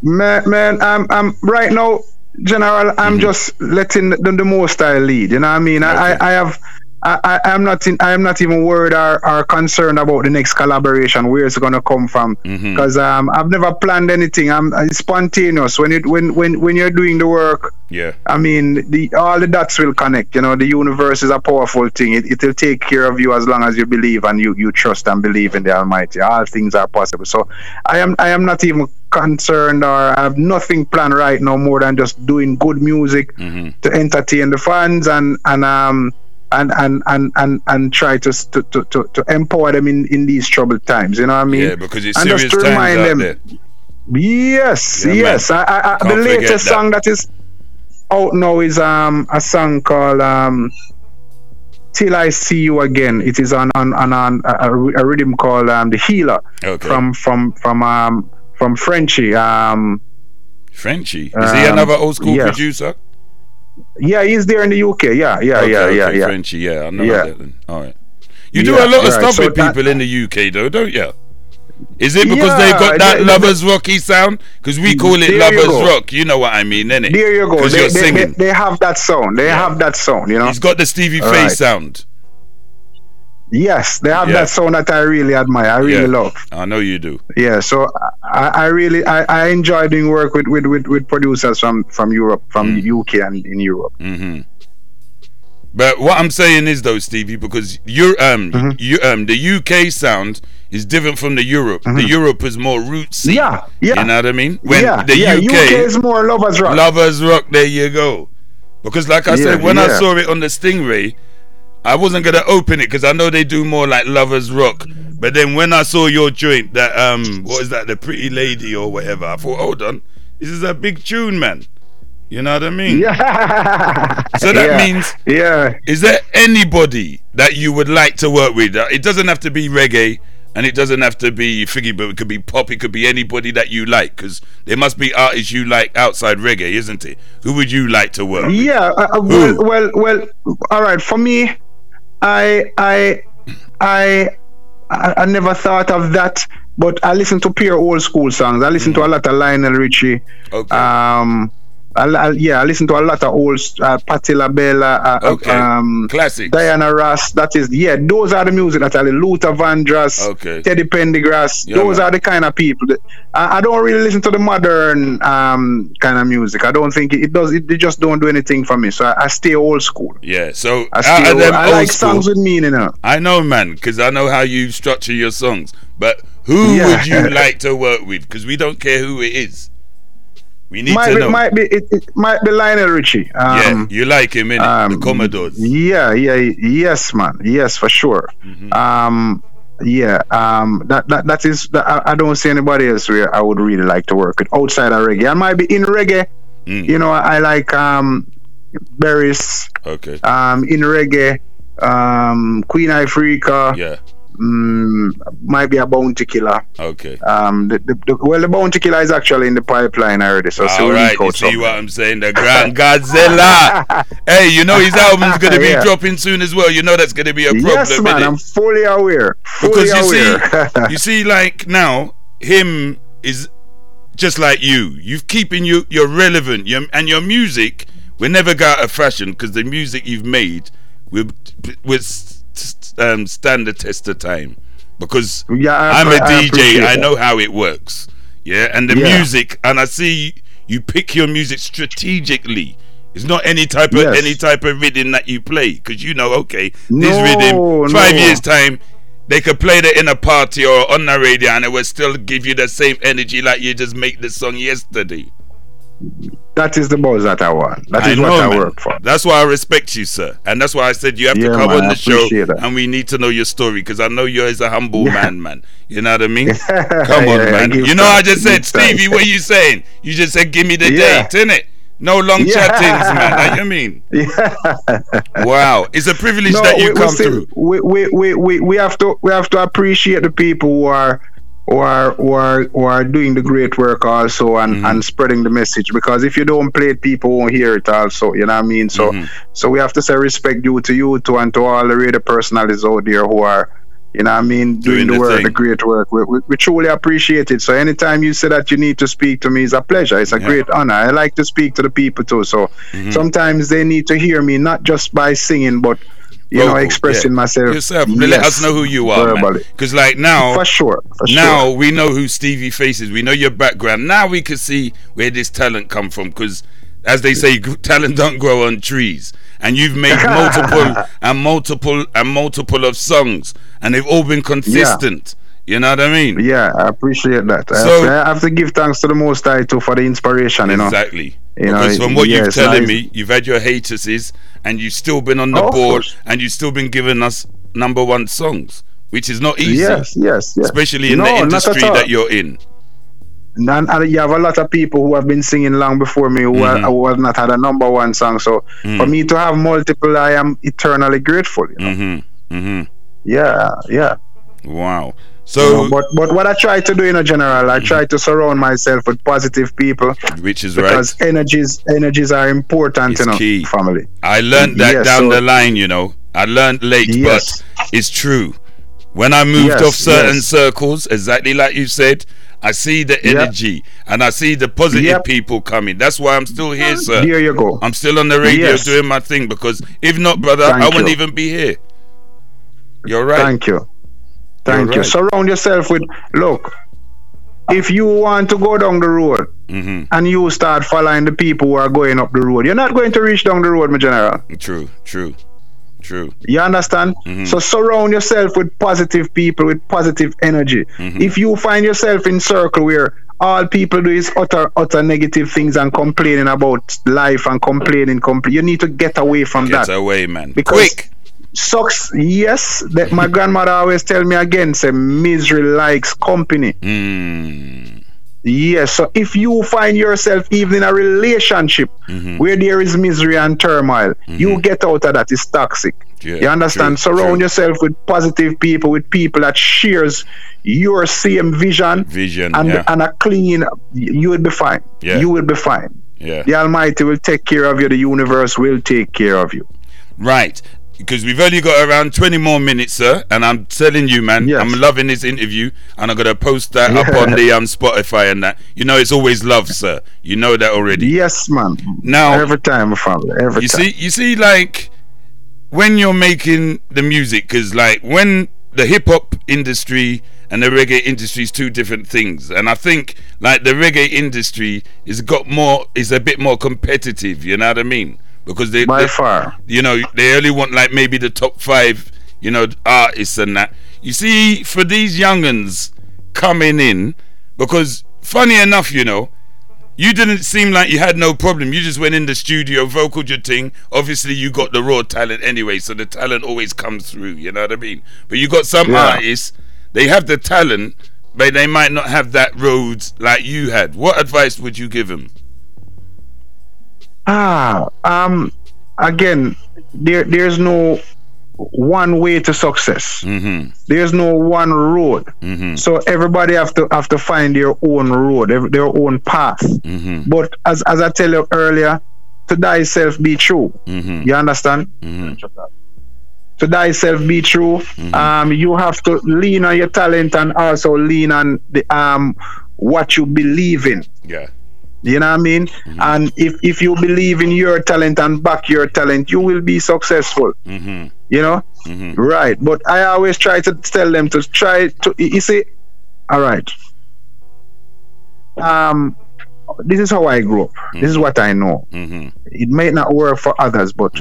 man, man, I'm I'm right now, General. I'm Mm-hmm. just letting the, the most style lead. You know what I mean? Okay. I, I have. I, I, I'm not in, I'm not even worried or, or concerned about the next collaboration where it's gonna come from because um, I've never planned anything. I'm it's spontaneous when it when when when you're doing the work. yeah. I mean, the all the dots will connect. You know, the universe is a powerful thing. It it will take care of you as long as you believe and you you trust and believe in the Almighty. All things are possible. So, I am I am not even concerned or I have nothing planned right now more than just doing good music Mhm. to entertain the fans and and um. And, and, and, and, and try to, to, to, to, empower them in, in these troubled times. You know what I mean? Yeah, because it's and serious just to times remind out them, there. Yes, Yeah, man. yes. I, I, I, the latest that. song that is out now is um a song called um Till I See You Again. It is on on, on, on a, a rhythm called um The Healer Okay. from from from um from Frenchy. Um Frenchie. Is he Um, another old school yes. producer? Yeah, he's there in the UK. Yeah, yeah, Okay, yeah, okay, yeah, yeah. Frenchie, yeah, I know Yeah. that. Then. All right. You do Yeah, a lot of stuff so with that- people in the UK, though, don't you? Is it because Yeah, they've got that they- they- lovers rocky sound? Because we call it There you lovers rock. You know what I mean, innit? There you go. Because They, you're they, they, singing. they have that sound. They Yeah. have that sound, you know. He's got the Stevie All Faye right. sound. Yes, they have Yeah. that sound that I really admire. I really Yeah. love. I know you do. Yeah, so I, I really I, I enjoy doing work with, with, with, with producers from, from Europe, from Mm. UK and in Europe. Mm-hmm. But what I'm saying is though, Stevie, because you um Mm-hmm. you um the UK sound is different from the Europe. The Europe is more rootsy. Mm-hmm. Yeah, yeah. You know what I mean? When yeah, the yeah, UK, is more lovers rock. Lovers Rock, there you go. Because, like I said, Yeah, when I saw it on the Stingray, I wasn't gonna open it because I know they do more like Lovers Rock. But then when I saw your joint, that um, what is that, the Pretty Lady or whatever, I thought, hold on, this is a big tune, man. You know what I mean? yeah. So that yeah. means, yeah. is there anybody that you would like to work with? Uh, It doesn't have to be reggae. And it doesn't have to be Figgy, but it could be pop. It could be anybody that you like, because there must be artists you like outside reggae, isn't it? Who would you like to work? with? Yeah, uh, uh, well, well, well. All right. For me, I, I, I, I, never thought of that. But I listen to pure old school songs. I listen to a lot of Lionel Richie. Mm-hmm. Okay. Um, I, I- yeah, I listen to a lot of old uh, Patti LaBelle. Uh, Okay. Um, Classics. Diana Ross. That is, yeah, those are the music that I. Luther Vandross. Okay. Teddy Pendergrass. Yeah, those man. are the kind of people. That, I, I don't really listen to the modern um, kind of music. I don't think it, it does. It, they just don't do anything for me. So I, I stay old school. Yeah. So I, stay of them I old like school, songs with meaning. You know. I know, man, because I know how you structure your songs. But who Yeah. would you like to work with? Because we don't care who it is. We need might to be, know. might be it, it might be Lionel Richie. Um, yeah, you like him, innit? um, the Commodores. Yeah, yeah, yes, man, yes, for sure. Mm-hmm. Um, yeah, um, that that that is. That, I, I don't see anybody else where I would really like to work with outside of reggae. I might be in reggae. Mm. You know, I, I like um, Beres. Okay. Um, in reggae, um, Queen Ifrica. Yeah. Mm, might be a Bounty Killer. Okay. Um, the, the, the, well, the Bounty Killer is actually in the pipeline already. So All so right, you see what I'm saying? The Grand Godzilla. hey, you know his album's gonna be Yeah. dropping soon as well. You know that's gonna be a problem. Yes, man. I'm fully aware. Fully because you aware. see, you see, like now, him is just like you. You've keeping you, you're relevant, you and your music will never go out of fashion because the music you've made will will um, stand the test of time. Because Yeah, I I'm a I DJ, I that. know how it works. Yeah, and the Yeah. music, and I see you pick your music strategically. It's not any type of Yes. any type of rhythm that you play because you know, okay, this No, rhythm, five no. years time, they could play that in a party or on the radio, and it will still give you the same energy like you just make the song yesterday. That is the buzz that I want. That I is know, what I man. work for. That's why I respect you, sir, and that's why I said you have to come man, on the show, that. and we need to know your story because I know you're as a humble man, man. You know what I mean? Come Yeah, on, I man. You know, I just said. Stevie, what are you saying? You just said, give me the Yeah. date, innit? No long Yeah. chattings, man. You mean? Wow, it's a privilege No, that you we, we come still- through. We, we, we, we, we have to we have to appreciate the people who are who are who are who are doing the great work also and, Mm-hmm. and spreading the message because if you don't play it people won't hear it also you know what I mean so Mm-hmm. so we have to say respect due to you too and to all the radio personalities out there who are you know what I mean Doing doing, the, the work the great work we, we, we truly appreciate it so anytime you say that you need to speak to me it's a pleasure it's a Yeah. great honor I like to speak to the people too so Mm-hmm. sometimes they need to hear me not just by singing but you know expressing yeah. myself Yourself. Let us know who you are. Because like now, for sure for now sure we know who Stevie Face is. We know your background. Now we can see where this talent come from. Because as they say, talent don't grow on trees. And you've made multiple and multiple and multiple of songs, and they've all been consistent. You know what I mean? yeah I appreciate that I, So- have to, I have to give thanks to the most high too for the inspiration you know You know, because from what you're telling me, you've had your haterses, and you've still been on the Of board, and you've still been giving us number one songs, which is not easy. yes yes yes Especially in No, the industry that you're in. and, and you have a lot of people who have been singing long before me who, Mm-hmm. are, who have not had a number one song. So Mm. for me to have multiple, I am eternally grateful. You know? Mm-hmm. Mm-hmm. Yeah, yeah. Wow. You So, know, but but what I try to do in a general, I mm-hmm. try to surround myself with positive people which is right. because energies energies are important. It's you know, key. family. I learned that Yes, down so- the line, you know. I learned late, Yes. but it's true. When I moved Yes, off certain circles, exactly like you said, I see the Yep. energy and I see the positive Yep. people coming. That's why I'm still here, sir. There you go. I'm still on the radio Yes. doing my thing because if not, brother, Thank I wouldn't even be here. You're right. Thank you. Thank you. right. Surround yourself with look. If you want to go down the road hmm and you start following the people who are going up the road, you're not going to reach down the road, my general. True, true, true. You understand? Mm-hmm. So surround yourself with positive people with positive energy. Mm-hmm. If you find yourself in circle where all people do is utter utter negative things and complaining about life and complaining, compl- you need to get away from Get that. away, man. Because- Quick. Sucks, yes. That my grandmother always tell me again, say misery likes company. Mm. Yes. So if you find yourself even in a relationship Mm-hmm. where there is misery and turmoil, you get out of that. It's toxic. Yeah, you understand? true, Surround true. yourself with positive people, with people that shares your same vision, Vision, and yeah. and a clean. You will be fine. Yeah. You will be fine. Yeah. The Almighty will take care of you. The universe will take care of you. Right. Because we've only got around 20 more minutes, sir. And I'm telling you, man, Yes. I'm loving this interview. And I'm going to post that up on the um, Spotify and that. You know, it's always love, sir. You know that already. Yes, man. Now- every time, family. Every You time. see, you see, like, when you're making the music, because, like, when the hip hop industry and the reggae industry is two different things. And I think, like, the reggae industry is got more, is a bit more competitive, you know what I mean? Because they, By they- far. you know, they only want like maybe the top five, you know, artists and that. You see, for these younguns coming in, because funny enough, you know, you didn't seem like you had no problem. You just went in the studio, vocaled your thing. Obviously, you got the raw talent anyway, so the talent always comes through. You know what I mean? But you got some Yeah. artists, they have the talent, but they might not have that road like you had. What advice would you give them? Ah, um, again, there there's no one way to success. Mm-hmm. There's no one road. Mm-hmm. So everybody have to have to find their own road, their own path. Mm-hmm. But as as I tell you earlier, to thyself be true. Mm-hmm. You understand? Mm-hmm. To thyself be true. Um, you have to lean on your talent and also lean on the um what you believe in. Yeah. You know what I mean? And if if you believe in your talent and back your talent, you will be successful. Mm-hmm. You know, Mhm. right? But I always try to tell them to try to. You see, all right. Um, this is how I grew up. This is what I know. Mm-hmm. It may not work for others, but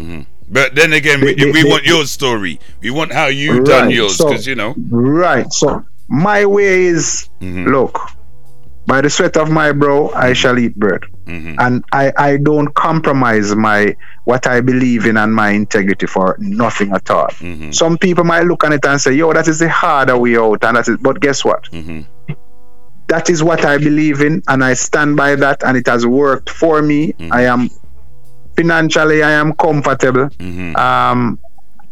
But then again, we, They- we they- want your story. We want how you done Right, yours, so- because you know. right. So my way is Mhm. look. By the sweat of my brow, I shall eat bread. Mhm. and I, I don't compromise my what I believe in and my integrity for nothing at all. Mhm. Some people might look on it and say, "Yo, that is the harder way out," and that is. But guess what? Mhm. That is what I believe in, and I stand by that, and it has worked for me. Mm-hmm. I am financially, I am comfortable. Mhm. Um,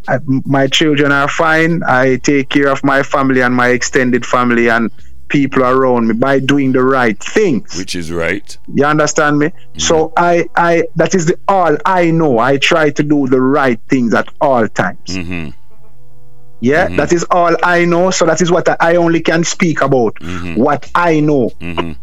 I, my children are fine. I take care of my family and my extended family and people around me by doing the right things. Which is right. You understand me? So I, I, that is the all I know. I try to do the right things at all times. Mm-hmm. Yeah, that is all I know. So that is what I, only can speak about. What I know. Mm-hmm.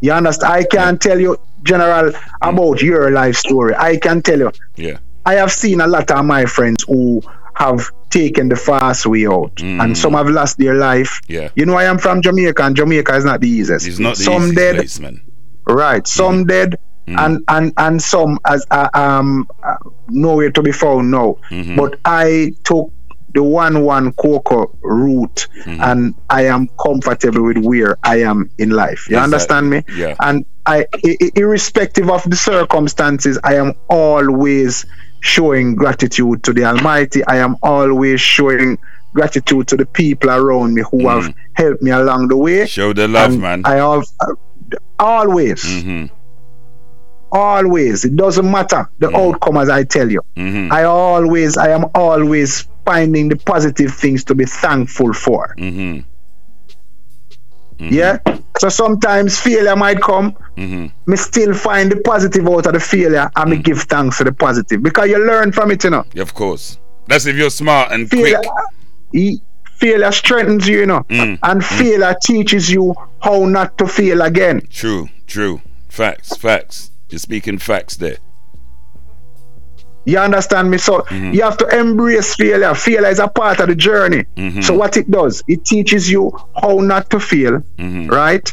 You understand? I can't tell you general about your life story. I can tell you. Yeah. I have seen a lot of my friends who have taken the fast way out, and some have lost their life. Yeah. You know, I am from Jamaica, and Jamaica is not the easiest. It's not the some easiest dead, place, man. right some dead and and and some as uh, um uh, nowhere to be found now but i took the one one cocoa route and i am comfortable with where i am in life you understand me Yeah. and i- irrespective of the circumstances i am always showing gratitude to the almighty i am always showing gratitude to the people around me who have helped me along the way Show the love, and man. I al- always, Mm-hmm. always. It doesn't matter the outcome, as I tell you. Mm-hmm. I always, I am always finding the positive things to be thankful for. Mm-hmm. Yeah. So sometimes failure might come. Mm-hmm. Me still find the positive out of the failure, and me give thanks for the positive because you learn from it, you know. Of course. That's if you're smart and Failure, quick. failure strengthens you, you know, Mm. and failure teaches you how not to fail again. True, true. Facts, facts. You're speaking facts there. You understand me? So Mm-hmm. you have to embrace failure. Failure is a part of the journey. Mhm. So what it does, it teaches you how not to fail, Mhm. right?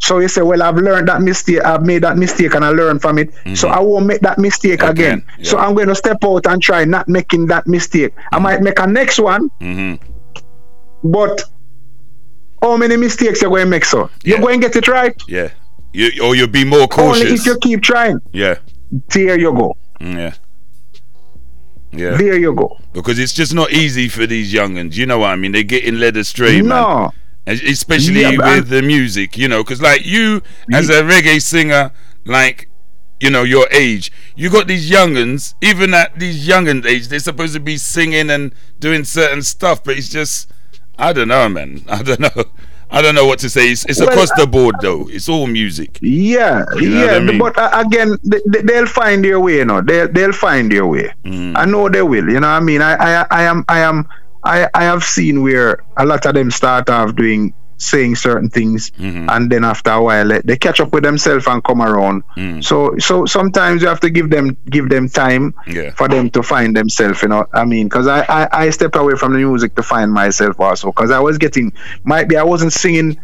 So you say, well, I've learned that mistake. I've made that mistake, and I learned from it. So I won't make that mistake Again, again. Mm-hmm. yeah. So I'm going to step out and try not making that mistake. I might make a next one, Mm-hmm. but how many mistakes you're going to make? So you're going to get it right. Yeah. You, or you'll be more Only cautious. if you keep trying. Yeah. There you go. Mm, Yeah. Yeah. There you go. Because it's just not easy for these youngins. You know what I mean? They're getting led astray, man. No. Es- especially Yeah, with the music, you know, because like you as a reggae singer, like you know your age, you got these younguns. Even at these young'uns' age, they're supposed to be singing and doing certain stuff, but it's just I don't know, man. I don't know. I don't know what to say. It's, it's Well, across the board though. It's all music. Yeah, You know yeah, I mean? but uh, again, they, they- they'll find their way. You know, they'll they'll find their way. Mm. I know they will. You know, what I mean, I I, I am I am I I have seen where a lot of them start off doing saying certain things, Mm-hmm. and then after a while they, they catch up with themselves and come around. Mm. So so sometimes you have to give them give them time Yeah. for them to find themselves. You know, I mean, because I, I I stepped away from the music to find myself also because I was getting might be I wasn't singing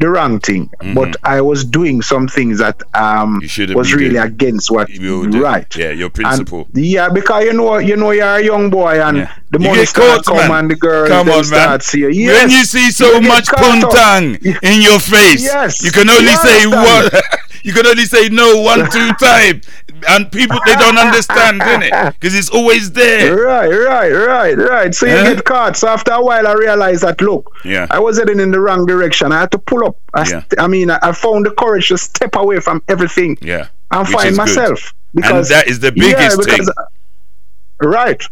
the wrong thing, but I was doing some things that um Mm-hmm. Was really doing. against what You right. Yeah, your And- principle. yeah, because you know, you know, you're a young boy, and Yeah. the You money get start caught, come man. and the girls Come on, man. you. When you see so You much puntang in your face, Yes. you can only You say understand? you can only say no one, two times, and people they don't understand, innit? Because it's always there. Right, right, right, right. So you Eh? get caught. So after a while, I realized that look, Yeah. I was heading in the wrong direction. I had to pull up. I, Yeah. I mean, I, I found the courage to step away from everything Yeah, and which find is good. myself. and that is the biggest yeah, because, thing. Right.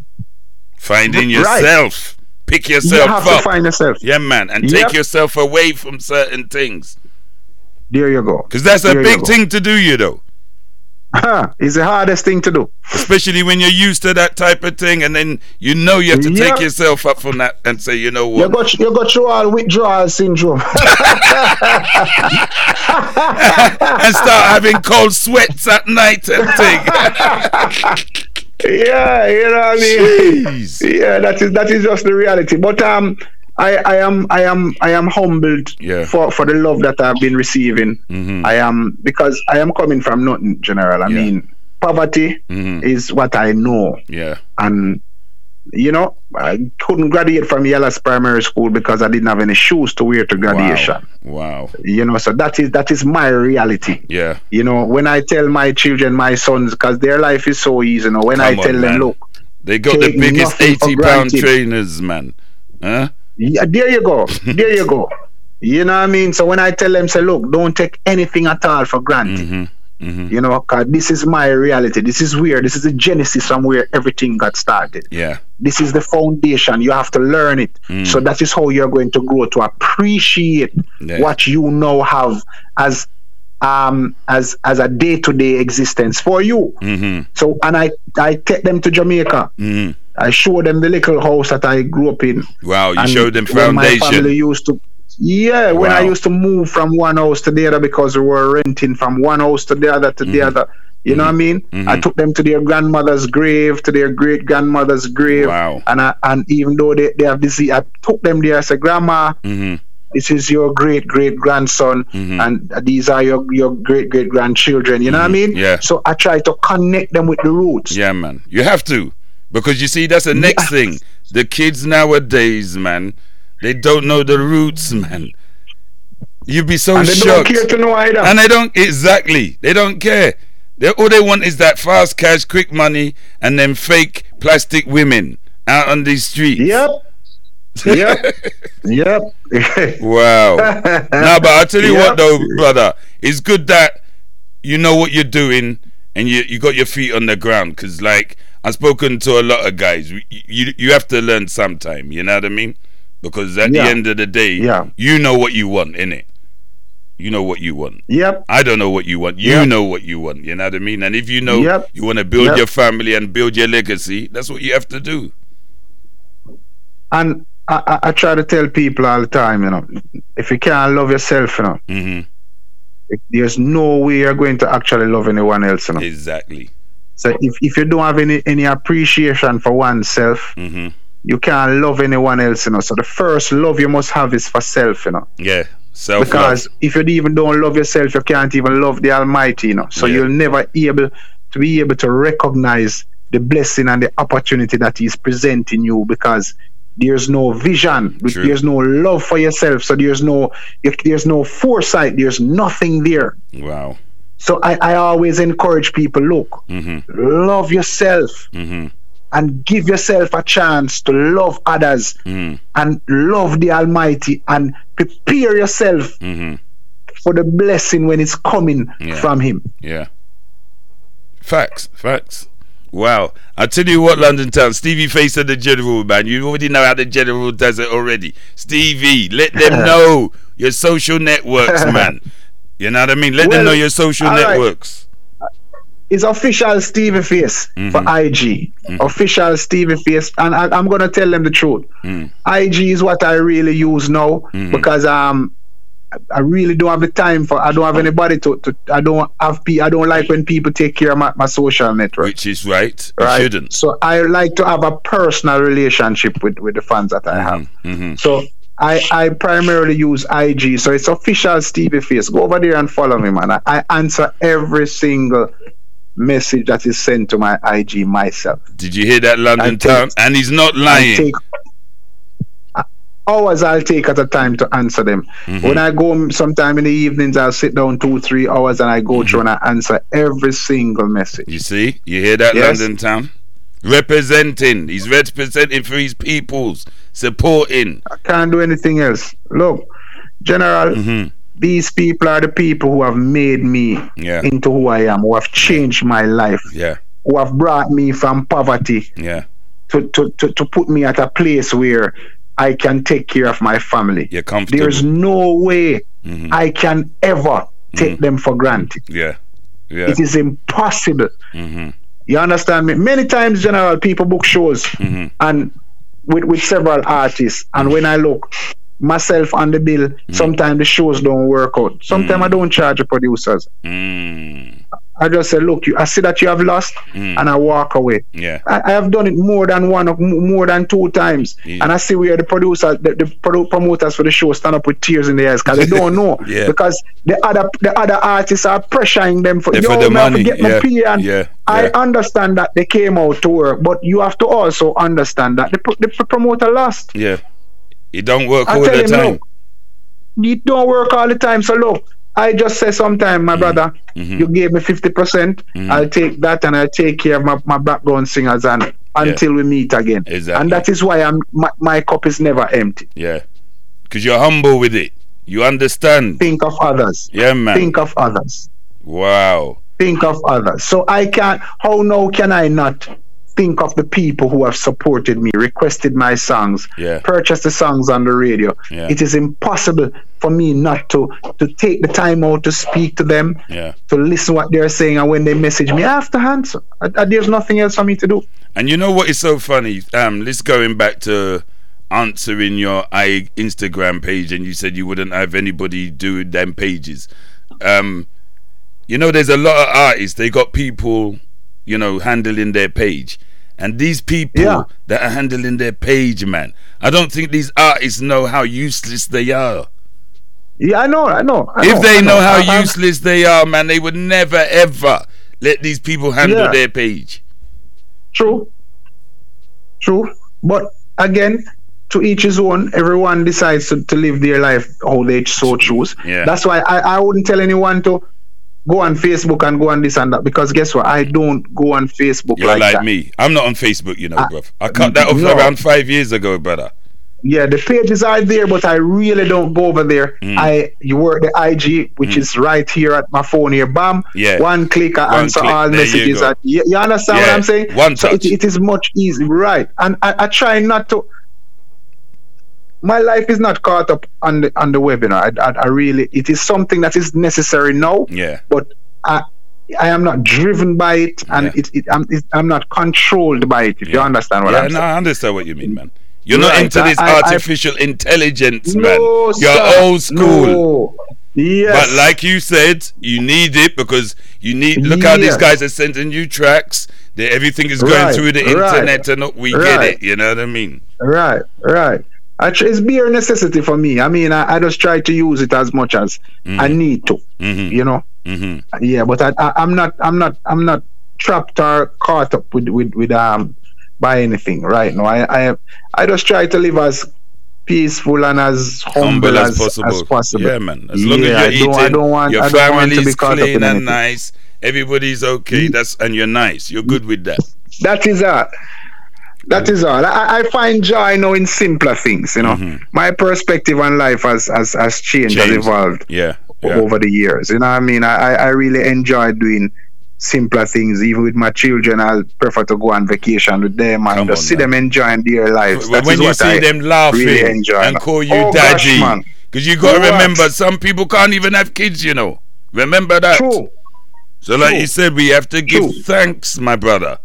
Finding yourself. Right. Pick yourself. You have up. to find yourself. yeah, man, and Yep. take yourself away from certain things. There you go. Because that's a There you big thing to do, you know. it's the hardest thing to do. Especially when you're used to that type of thing, and then you know you have to Yeah. take yourself up from that and say, you know what? You got you got through all withdrawal syndrome. and start having cold sweats at night and thing. yeah, you know what I mean. Jeez. Yeah, that is that is just the reality. But um, I I am I am I am humbled Yeah. for for the love that I've been receiving. Mhm. I am because I am coming from nothing, general. I Yeah. mean, poverty Mhm. is what I know, Yeah. and you know, I couldn't graduate from Yallahs Primary School because I didn't have any shoes to wear to graduation. Wow. You know, so that is that is my reality. Yeah. You know, when I tell my children, my sons, because their life is so easy. You know, when I on, tell them, look, They got the biggest 80 pound trainers, man. Huh? Yeah, there you go, there you go. You know what I mean? So when I tell them, say, look, don't take anything at all for granted. hmm hmm You know, because this is my reality. This is where this is the genesis from where everything got started. Yeah. This is the foundation. You have to learn it. Mm. So that is how you're going to grow to appreciate Yeah. what you now have as um as as a day to day existence for you. hmm So and I I take them to Jamaica. hmm I showed them the little house that I grew up in. Wow. You showed them when My family used to, yeah, when I used to move from one house to the other because we were renting from one house to the other to Mm-hmm. the other. You know what I mean? I took them to their grandmother's grave, to their great grandmother's grave. Wow. And I, and even though they, they have disease, I took them there. I said, Grandma, hmm this is your great great grandson, Mhm. and these are your, your great great grandchildren. You know what I mean? Mm-hmm. Yeah. So I try to connect them with the roots. Yeah, man. You have to. Because you see, that's the next thing. The kids nowadays, man, they don't know the roots, man. You'd be so and they shocked. don't care to know either. And they don't exactly. They don't care. They, all they want is that fast cash, quick money, and then fake plastic women out on these streets. Yep. Yep. yep. Wow. no, but I'll tell you Yep. what, though, brother, it's good that you know what you're doing and you you got your feet on the ground. Because, like, I've spoken to a lot of guys. You, you you have to learn sometime. You know what I mean? Because at Yeah. the end of the day, Yeah. you know what you want, innit? You know what you want. Yep. I don't know what you want. You Yep. know what you want. You know what I mean? And if you know Yep. you want to build Yep. your family and build your legacy, that's what you have to do. And I, I, I try to tell people all the time, you know, if you can't love yourself, you know, mm-hmm. there's no way you're going to actually love anyone else, you know. Exactly. So if, if you don't have any, any appreciation for oneself, hmm you can't love anyone else, you know. So the first love you must have is for self, you know. Yeah. Self Because if you even don't love yourself, you can't even love the Almighty, you know. So Yeah. you'll never able to be able to recognize the blessing and the opportunity that He's presenting you because there's no vision, True. there's no love for yourself, so there's no there's no foresight, there's nothing there. Wow. So I, I always encourage people, look, hmm love yourself. hmm and give yourself a chance to love others Mm. and love the Almighty and prepare yourself Mhm. for the blessing when it's coming Yeah. from Him. Yeah. Facts, facts. Wow. I tell you what, London Town, Stevie Face of the General, man. You already know how the General does it already. Stevie, let them know your social networks, man. You know what I mean? Let them know your social all right. networks. It's official Stevie Face for mm-hmm. IG. Mm-hmm. Official Stevie Face, and I, I'm gonna tell them the truth. Mm-hmm. IG is what I really use now because um I- really don't have the time for. I don't have anybody to. to I don't have. pe- I don't like when people take care of my, my social network. Which is right. Right? shouldn't. So I like to have a personal relationship with with the fans that I have. Mhm. So I I primarily use IG. So it's official Stevie Face. Go over there and follow me, man. I, I answer every single message that is sent to my IG myself. Did you hear that, London Town? And he's not lying. take hours I'll take at a time to answer them. Mm-hmm. When I go sometime in the evenings, I'll sit down two, three hours and I go Mm-hmm. through and I answer every single message. You see? You hear that, Yes. London Town? Representing. He's representing for his peoples. Supporting. I can't do anything else. Look, General, Mm-hmm. these people are the people who have made me Yeah. into who I am, who have changed my life, Yeah. who have brought me from poverty Yeah. to, to, to, to put me at a place where I can take care of my family. You're comfortable. There's no way Mhm. I can ever take them for granted. Yeah. Yeah. It is impossible. Mm-hmm. You understand me? Many times, General, people book shows Mm-hmm. and with, with several artists. And when I look myself on the bill, Mm-hmm. sometimes the shows don't work out. Sometimes I don't charge the producers. Mm. I just say, look, you, I see that you have lost, Mm. and I walk away. Yeah. I, I have done it more than one, or more than two times, Yeah. and I see where the producers, the, the promoters for the show stand up with tears in their eyes because they don't know. Yeah. Because the other the other artists are pressuring them for, yo, for the man, have to money. Yeah. pay and Yeah. I understand that they came out to work, but you have to also understand that the, the promoter lost. Yeah. It don't work I all tell the him, time. look, it don't work all the time. So look, I just say sometime, my brother, Mhm. you gave me fifty percent. Mhm. I'll take that and I'll take care of my, my background singers and until we meet again. Exactly. And that is why I'm my, my cup is never empty. Yeah. Because you're humble with it. You understand. Think of others. Yeah, man. Think of others. Wow. Think of others. So I can't. How now can I not think of the people who have supported me, requested my songs, Yeah. purchased the songs on the radio? Yeah. It is impossible for me not to to take the time out to speak to them, Yeah. to listen what they're saying, and when they message me, I have to answer. I, I- there's nothing else for me to do. And you know what is so funny? Um, let's going back to answering your I Instagram page, and you said you wouldn't have anybody do them pages. Um, you know, there's a lot of artists. They got people, you know, handling their page, and these people Yeah. that are handling their page, man. I don't think these artists know how useless they are. Yeah, I know, I know. I if they I know, how I- useless they are, man, they would never ever let these people handle Yeah. their page. True. True. But again, to each his own. Everyone decides to, to live their life how they so choose. Yeah. That's why I, I wouldn't tell anyone to go on Facebook and go on this and that because guess what? I don't go on Facebook You're like, like, me. I'm not on Facebook, you know, Ah, bruv. I cut that off no. around five years ago, brother. Yeah, the pages are there, but I really don't go over there. Mm. I you work the IG, which is right here at my phone here. Bam, Yeah. one click, I One answer click, all there messages. And- You, you understand what I'm saying? one So it, touch. it is much easier, right? And I, I try not to. My life is not caught up on the on the webinar. I, I, I really, it is something that is necessary now, Yeah. but I. I am not driven by it, and Yeah. it, it, I'm, it, I'm not controlled by it. If you understand what yeah, I'm no, saying. I understand what you mean, man. You're not Right, into I- this I- artificial intelligence, man. No, You're sir. old school. No. Yes. But like you said, you need it because you need. Look how these guys are sending you tracks. That everything is going Right, through the right, internet, and we get it. You know what I mean? Right, right. I tr- it's bare necessity for me. I mean, I, I just try to use it as much as I need to. Mhm. You know. hmm Yeah, but I, I, I'm not. I'm not. I'm not trapped or caught up with with with um by anything right now. I I I just try to live as peaceful and as humble, Humble as, as, possible. as possible. Yeah, man. As long Yeah, I as you're don't- eating, I don't want- your I don't want to be caught up clean in and anything. nice. Everybody's okay. That's and you're nice. You're good with that. That is that. That is all. I, I find joy now in simpler things. You know, my perspective on life has has, has changed, has Mm-hmm. Evolved Yeah. yeah. over the years. You know what I mean? I, I really enjoy doing simpler things. Even with my children, I prefer to go on vacation with them and Come just on, see man. them enjoying their lives. when That is you what see I them laughing really enjoy. and call you oh, daddy, because you got to remember, some people can't even have kids. You know, remember that. True. So, like True. you said, we have to give True. thanks, my brother.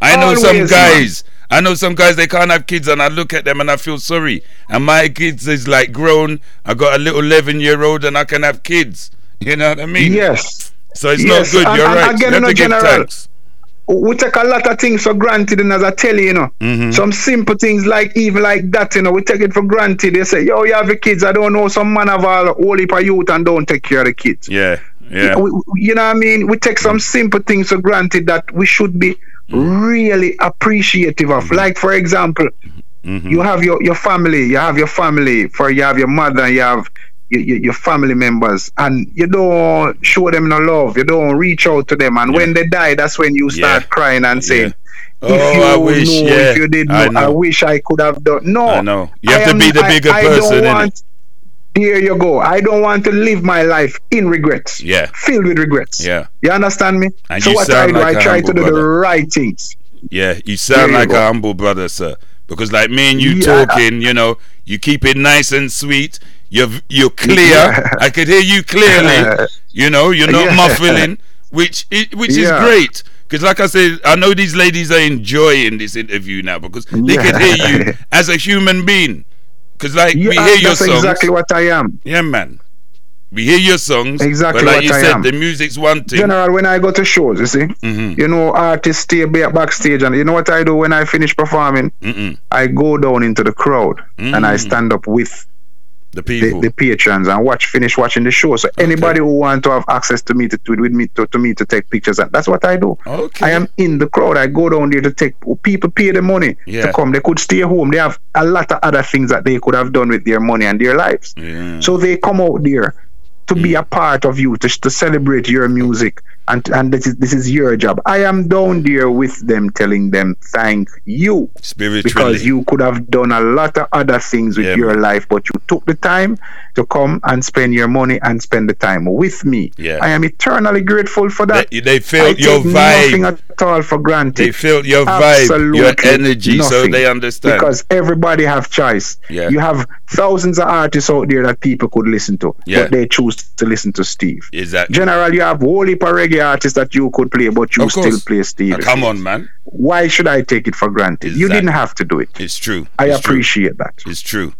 I know some Always, guys. I know some guys they can't have kids, and I look at them and I feel sorry. And my kids is like grown. I got a little eleven year old, and I can have kids. You know what I mean? Yes. So it's Yes, not good. and- You're and right. again, you have no to give general. thanks. we take a lot of things for granted and as I tell you, you know, Mm-hmm. some simple things like even like that, you know, we take it for granted. They say, yo, you have the kids. I don't know, some man have all whole heap of youth and don't take care of the kids. Yeah, yeah. We- you know what I mean? We take some simple things for granted that we should be really appreciative of. Mm-hmm. Like, for example, mm-hmm. you have your, your family, you have your family, for you have your mother, you have your, your, your family members, and you don't show them no love, you don't reach out to them, and when they die, that's when you start Yeah. crying and saying, Yeah. if Oh, you I wish, know, yeah, if you did I know, I, know. wish I could have done. No, I know. You have I to am- be the I- bigger I person, don't want, There you go. I don't want to live my life in regrets. Yeah. Filled with regrets. Yeah. You understand me? And so you what I do, like I try to do the brother. right things. Yeah, you sound There you like go. a humble brother, sir. Because like me and you Yeah. talking, you know, you keep it nice and sweet. You're you're clear. Yeah. I could hear you clearly. you know, you're not Yeah. muffling, which which is Yeah. great. Because like I said, I know these ladies are enjoying this interview now because they can hear you Yeah. as a human being. Because like Yeah, we hear your that's songs. exactly what I am. Yeah, man. We hear your songs. Exactly But like what you I said, am. the music's one thing. General, when I go to shows, you see, Mhm. you know, artists stay ba- backstage, and you know what I do when I finish performing? Mm-mm. I go down into the crowd and I Mm. stand up with The the, people. the patrons and watch finish watching the show. So anybody who want to have access to me to, to with me to, to me to take pictures, and that's what I do. Okay. I am in the crowd. I go down there to take people pay the money Yeah. to come. They could stay home. They have a lot of other things that they could have done with their money and their lives. Yeah. So they come out there to Mm. be a part of you, to, to celebrate your music, and and this is this is your job. I am down there with them, telling them thank you Spiritually. because you could have done a lot of other things with Yeah, your life, but you took the time to come and spend your money and spend the time with me. Yeah. I am eternally grateful for that. They, they felt your nothing vibe. at all for granted. They felt your vibe, your Absolutely energy, so they understand. Because everybody have choice. Yeah. You have thousands of artists out there that people could listen to, Yeah. but they choose to listen to Steve. exactly. General, you have whole heap of reggae artists that you could play, but you still play Steve. Uh, come on, man. Why should I take it for granted? You didn't have to do it. It's true. I It's true. appreciate that. It's true.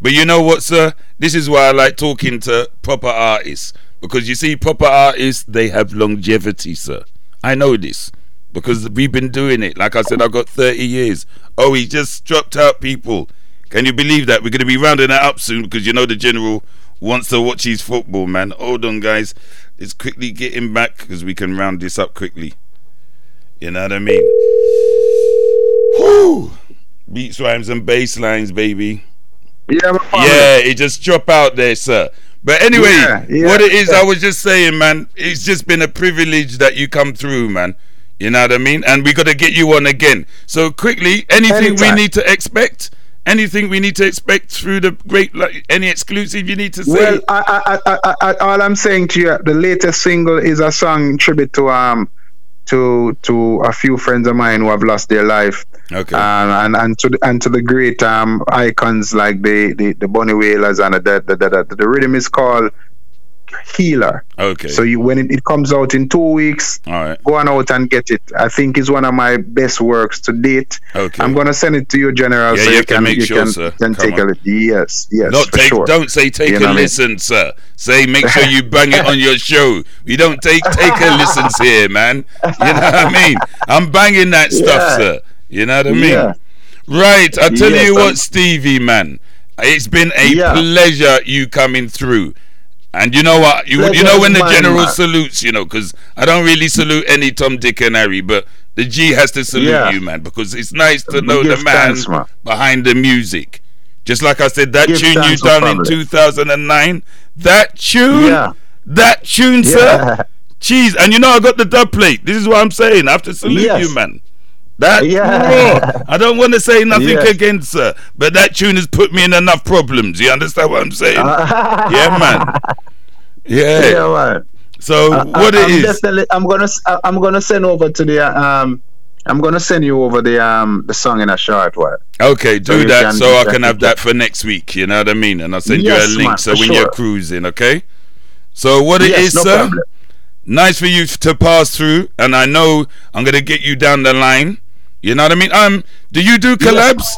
But you know what, sir? This is why I like talking to proper artists. Because you see, proper artists, they have longevity, sir. I know this. Because we've been doing it. Like I said, I've got 30 years. Oh, he just dropped out, people. Can you believe that? We're going to be rounding that up soon because you know the general wants to watch his football, man. Hold on, guys. Let's quickly get him back because we can round this up quickly. You know what I mean? Whew. Beats, rhymes, and bass lines, baby. Yeah. Yeah, it just drop out there, sir. But anyway, Yeah, yeah, what it is, yeah. I was just saying, man, it's just been a privilege that you come through, man. You know what I mean? And we got to get you on again. So quickly, anything Anytime. we need to expect? Anything we need to expect through the great, like any exclusive you need to say? Well, I, I, I, I, I, all I'm saying to you, the latest single is a song tribute to um to to a few friends of mine who have lost their life, okay. um, and and to the, and to the great um icons like the the, the Bunny Wailers and the the, the, the the rhythm is called Healer. okay. So you when it, it comes out in two weeks, All right. go on out and get it. I think it's one of my best works to date. Okay. I'm gonna send it to you, General, Yeah, so you can make you sure, can, sir. can take a on. look. Yes, yes, Not take, sure. don't say take You a I mean? listen, sir. Say make sure you bang it on your show. We don't take take a listens here, man. You know what I mean? I'm banging that stuff, Yeah. sir. You know what I mean? Yeah. Right. I tell Yes, you I'm- what, Stevie, man. It's been a pleasure you coming through. And you know what? You you know when the general man. salutes, you know, because I don't really salute any Tom, Dick, and Harry, but the G has to salute Yeah. you, man, because it's nice to know the man thanks, man. behind the music. Just like I said, that Give tune you done in 2009, that tune, Yeah. that tune, sir. Yeah. Jeez, and you know I got the dub plate. This is what I'm saying. I have to salute Yes. you, man. That Yeah. I don't want to say nothing Yes. against her, but that tune has put me in enough problems. You understand what I'm saying? yeah, man. Yeah. Yeah, man. So I- what I, it I'm is? Definitely, I'm gonna I'm gonna send over to the um I'm gonna send you over the um the song in a short while. Okay, do you that can- so I can have that for next week. You know what I mean? And I'll send Yes, you a link man, so when you're cruising, okay? So what it Yes, is, no sir? problem. Nice for you to pass through, and I know I'm gonna get you down the line. You know what I mean? Um, do you do collabs?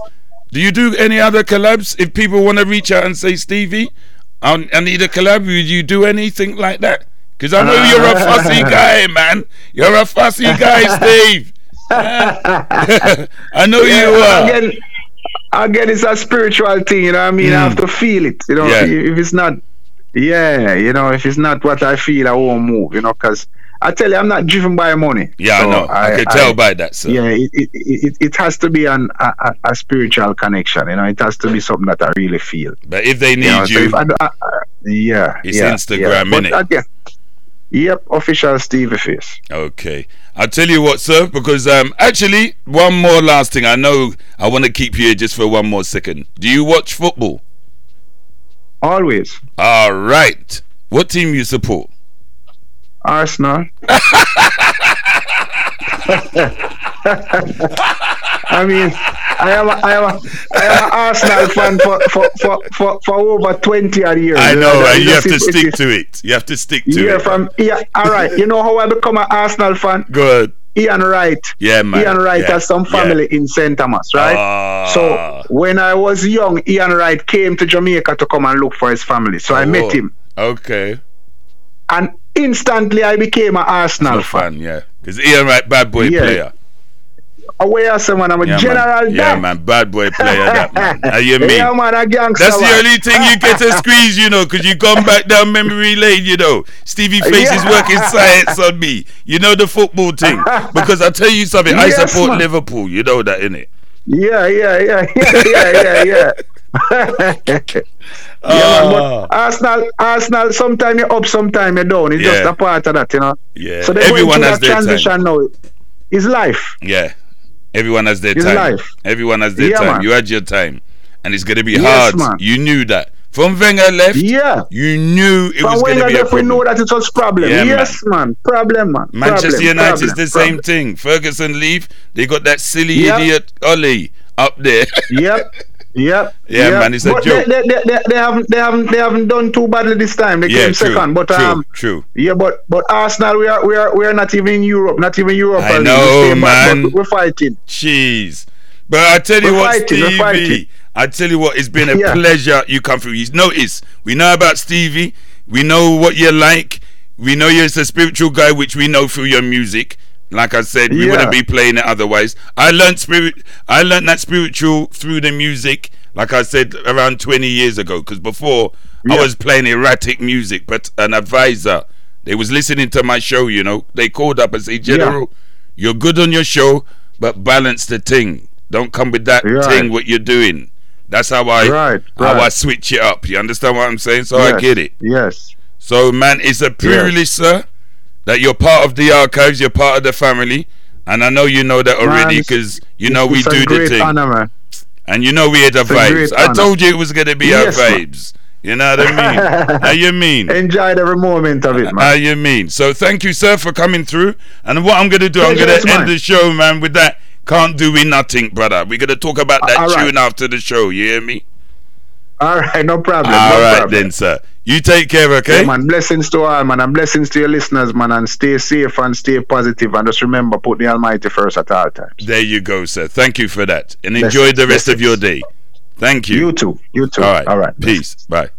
Do you do any other collabs? If people want to reach out and say, Stevie, I, I need a collab, would you do anything like that? Because I know you're a fussy guy, man. You're a fussy guy, Steve. I know you are. Again, again, it's a spiritual thing. You know what I mean? I have to feel it. You know, Yeah. if it's not, yeah, you know, if it's not what I feel, I won't move. You know, because I tell you, I'm not driven by money. Yeah, I know. I, can tell by that, sir. Yeah, it, it, it, it has to be an, a, a, spiritual connection. You know, it has to be something that I really feel. But if they need know, you, if I I- I- yeah, It's yeah, Instagram, yeah. But innit? again, Yep, official Stevie Face. Okay. I'll tell you what, sir, because um actually one more last thing. I know I want to keep you here just for one more second. Do you watch football? Always. All right. What team you support? Arsenal. I mean, I am a, I am a, I am an Arsenal fan for for, for, for, for over twenty odd years. I know, and you have to it- stick it- to it. You have to stick to Yeah, it. from yeah. All right. You know how I become an Arsenal fan? Good. Ian Wright. Yeah, man. Ian Wright Yeah, has some yeah. family in St. Thomas, right? Ah. so when I was young, Ian Wright came to Jamaica to come and look for his family. So I Oh, met him, Okay. and instantly I became an Arsenal No fan. fan, yeah. Because Ian Wright, bad boy Yeah. player. Away as someone, I'm a Yeah, general. man. Yeah, man. Bad boy player, that man. How you mean? Yeah, man, a gangster. That's the only thing you get to squeeze, you know, because you gone back down memory lane, you know. Stevie Face is Yeah. working science on me. You know the football thing. Because I tell you something, I support man. Liverpool. You know that, innit? Yeah, yeah, yeah, yeah, yeah, yeah, yeah. Yeah, man, but Arsenal, Arsenal. Sometimes you're up, sometimes you're down. It's just Ah. Yeah. a part of that, you know. Yeah. So they're Everyone going has through their that transition time. now. It's life. Yeah. Everyone has their It's time. life. Everyone has their Yeah, time. man. You had your time. And it's going to be Yes, hard. man. You knew that. From Wenger left, Yeah. you knew it From was going to be a if we know that it was a problem. Yeah, yes, man. Problem, man. Manchester problem, United problem, is the problem. same thing. Ferguson leave, they got that silly Yep. idiot Ole up there. Yep. Yep. Yeah, yep. man, it's a but joke. They, they, they, they haven't they haven't they haven't done too badly this time. They yeah, came true, second. But true, um true. yeah, but but Arsenal we are we are we are not even in Europe, not even Europe. I know, stay back, man. but We're fighting. Jeez. But I tell you We're what, fighting, we're Stevie. fighting. I tell you what, it's been a Yeah. pleasure you come through. You notice, we know about Stevie. We know what you're like. We know you're a spiritual guy, which we know through your music. Like I said, we Yeah. wouldn't be playing it otherwise. I learned spirit. I learned that spiritual through the music. Like I said, around 20 years ago. Because before I was playing erratic music, but an advisor, they was listening to my show. You know, they called up and said, "General, you're good on your show, but balance the thing. Don't come with that Right. thing what you're doing." That's how I Right, how I switch it up. You understand what I'm saying? So I get it. Yes. So man, it's a privilege, sir, that you're part of the archives. You're part of the family, and I know you know that already because you know we do the thing, honor, and you know we had the It's a vibes. I told you it was gonna be Yes, our man. vibes. You know what I mean? how you mean? Enjoyed every moment of it, man. How you mean? So thank you, sir, for coming through. And what I'm gonna do, I'm gonna end mine. the show, man, with that. Can't do we nothing, brother. We're gonna talk about that All right. tune after the show. You hear me? All right, no problem. All no right problem. then, sir. You take care, okay? Yeah, man. Blessings to all, man, and blessings to your listeners, man, and stay safe and stay positive, and just remember, put the Almighty first at all times. There you go, sir. Thank you for that. And Blessings, enjoy the rest of your day. Thank you. You too. You too. All right. All right. Peace. Bye.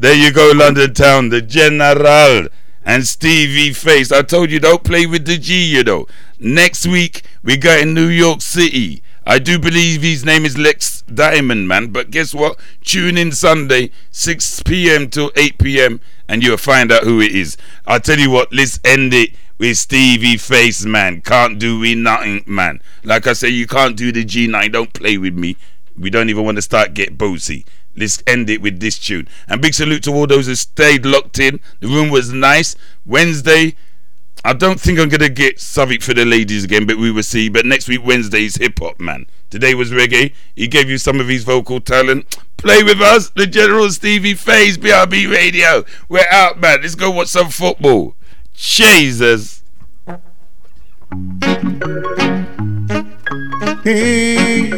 There you go, London Town, the General and Stevie Face. I told you don't play with the G, you know. Next week we got in New York City. I do believe his name is Lex Diamond, man. But guess what? Tune in Sunday, 6 p.m. till 8 p.m. and you'll find out who it is. I'll tell you what, let's end it with Stevie Face, man. Can't do we nothing, man. Like I say, you can't do the G9. Don't play with me. We don't even want to start get bossy. Let's end it with this tune. And big salute to all those who stayed locked in. The room was nice. Wednesday, I don't think I'm gonna get something for the ladies again, but we will see. But next week Wednesday's hip hop, man. Today was reggae. He gave you some of his vocal talent. Play with us, the General Stevie Face, BRB Radio. We're out, man. Let's go watch some football. Jesus. Hey,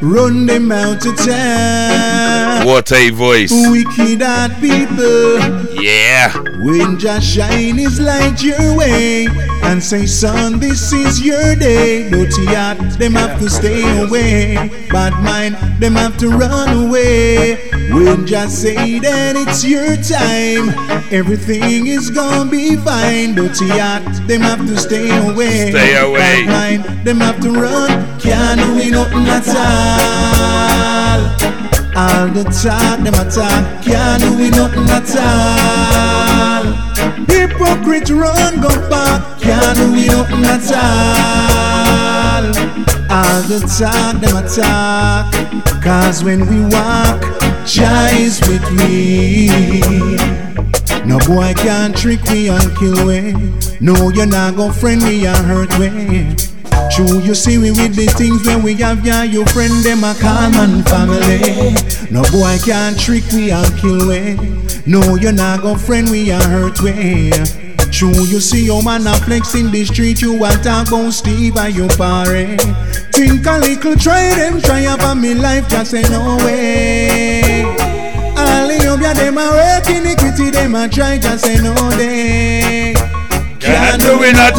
run them out of town. What a voice. Wicked hot people. Yeah. When just shine his light your way and say, son, this is your day. Dirty heart, them have to stay away. Bad mind, them have to run away. When just say that it's your time, everything is gonna be fine. Dirty heart, them have to stay away. Stay away. Bad mind, them have to run. Can't do nothing at all. All the talk, them a talk, can't do we nothing at all. Hypocrite run, go back, can't do we nothing at all. All the talk, them a talk, cause when we walk, Jah is with me. No boy can trick me and kill we. No, you're not gonna friend me and hurt me. True, you see we with the things when we have ya, your friend them a calm and family. No boy can trick we and kill we. No, you're not gonna friend we and hurt we. True, you see your man a flex in the street, you want talk about Steve and your parent. Think a little, try them, try up me life, just say no way. All the up ya them a work iniquity, them a try, just say no day. Can't do it at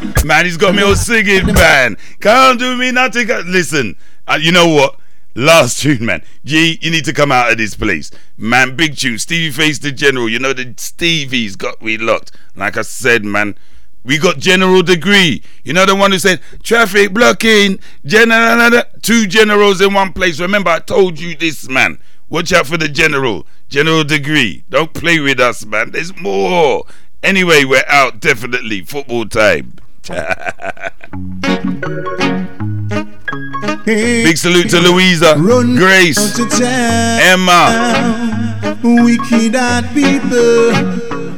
all. Man, he's got me all singing, man. Can't do me nothing. Listen, uh, you know what? Last tune, man. G, you need to come out of this place. Man, big tune. Stevie Face the General. You know that Stevie's got me locked. Like I said, man. We got General Degree. You know the one who said traffic blocking, general, two generals in one place. Remember, I told you this, man. Watch out for the general, General Degree. Don't play with us, man. There's more. Anyway, we're out. Definitely football time. Big salute to Louisa, Grace, Emma. Wicked people.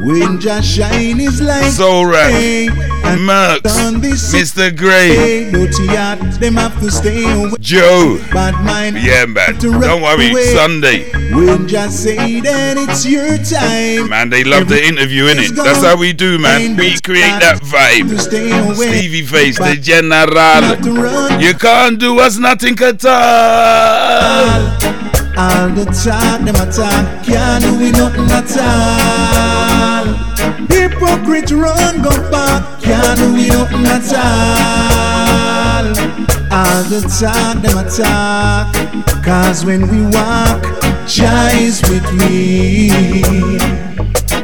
When just shine his light. Soul Rap, Hey, and Merks, on this Mr. Gray, Hey, dirty heart, them have to stay away. Joe. Bad mind. Yeah, man. Don't worry. away. Sunday. When just say that it's your time. Man, they love the interview, innit? That's how we do, man. We create that vibe. Stevie Face, the general. You can't do us nothing at all. All the talk, them a talk, can't do we nothing at all. Hypocrite run, go back, can't do we nothing at all. All the talk, them a talk, cause when we walk, Jah is with me.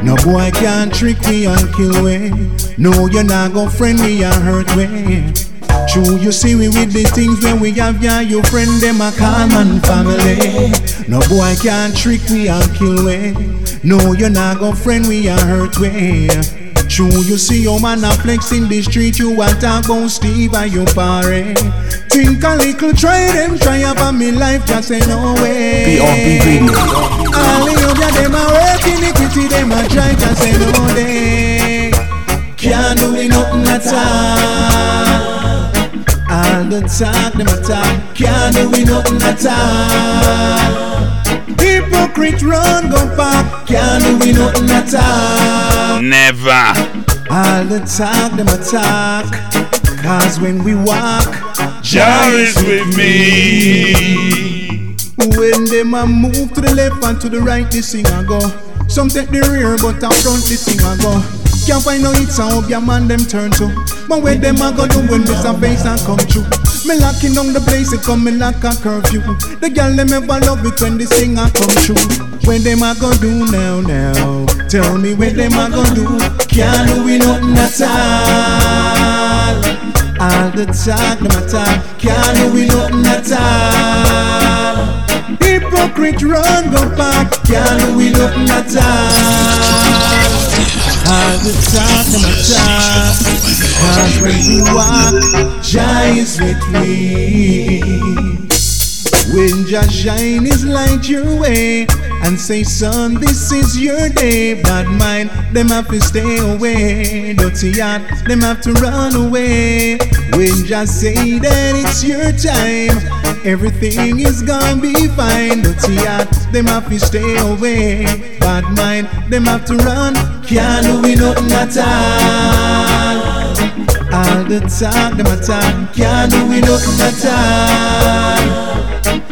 No boy can trick me and kill me. No, you're not gonna friend me and hurt me. True, you see we with the things when we have ya, your friend them a and family. No boy can trick me and kill me. No, you're not gonna friend me and hurt me. True, you see your man a flex in the street, you want talk about Steve and your parent. Think a little, try them, try up on me life, just say no way. BRB Radio. All the other them a work iniquity, them a try to say no day. Can't do nothing at all. All the talk, them a talk, can't do me nothing at all. Hypocrite run, go back, can't do me nothing at all. Never. All the talk, them a talk, cause when we walk, Jah is with me. When them a move to the left and to the right, this thing a go. Some take the rear, but up front, this thing a go. Can't find no hits and hope your man them turn to. But where them a go do when this a face and come true? Me locking down the place, it come me like a curfew. The girl them ever love it when this thing a come true. When them a go do now, now? Tell me where them a go do? Can't do we nothing at all. All the talk, no talk, can't do we nothing at all. Hypocrite run, go back, can't we nothing at all. All the talk, a talk, cause when we walk, Jah is with me. When Jah shine his light your way and say, son, this is your day. Bad mind, them have to stay away. Dirty heart, them have to run away. When just say that it's your time, everything is gonna be fine. Dirty heart, them have to stay away. Bad mind, them have to run. Can't do we nothing at all. All the talk, them attack. Can't do we nothing at all.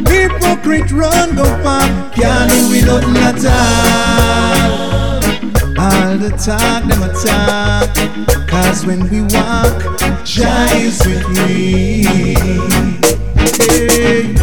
Hypocrite run go far, can't do we nothing at all. All the talk, them attack. Cause when we walk, Jah is with me. Hey.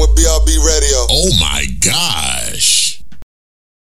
with BRB Radio. Oh my gosh.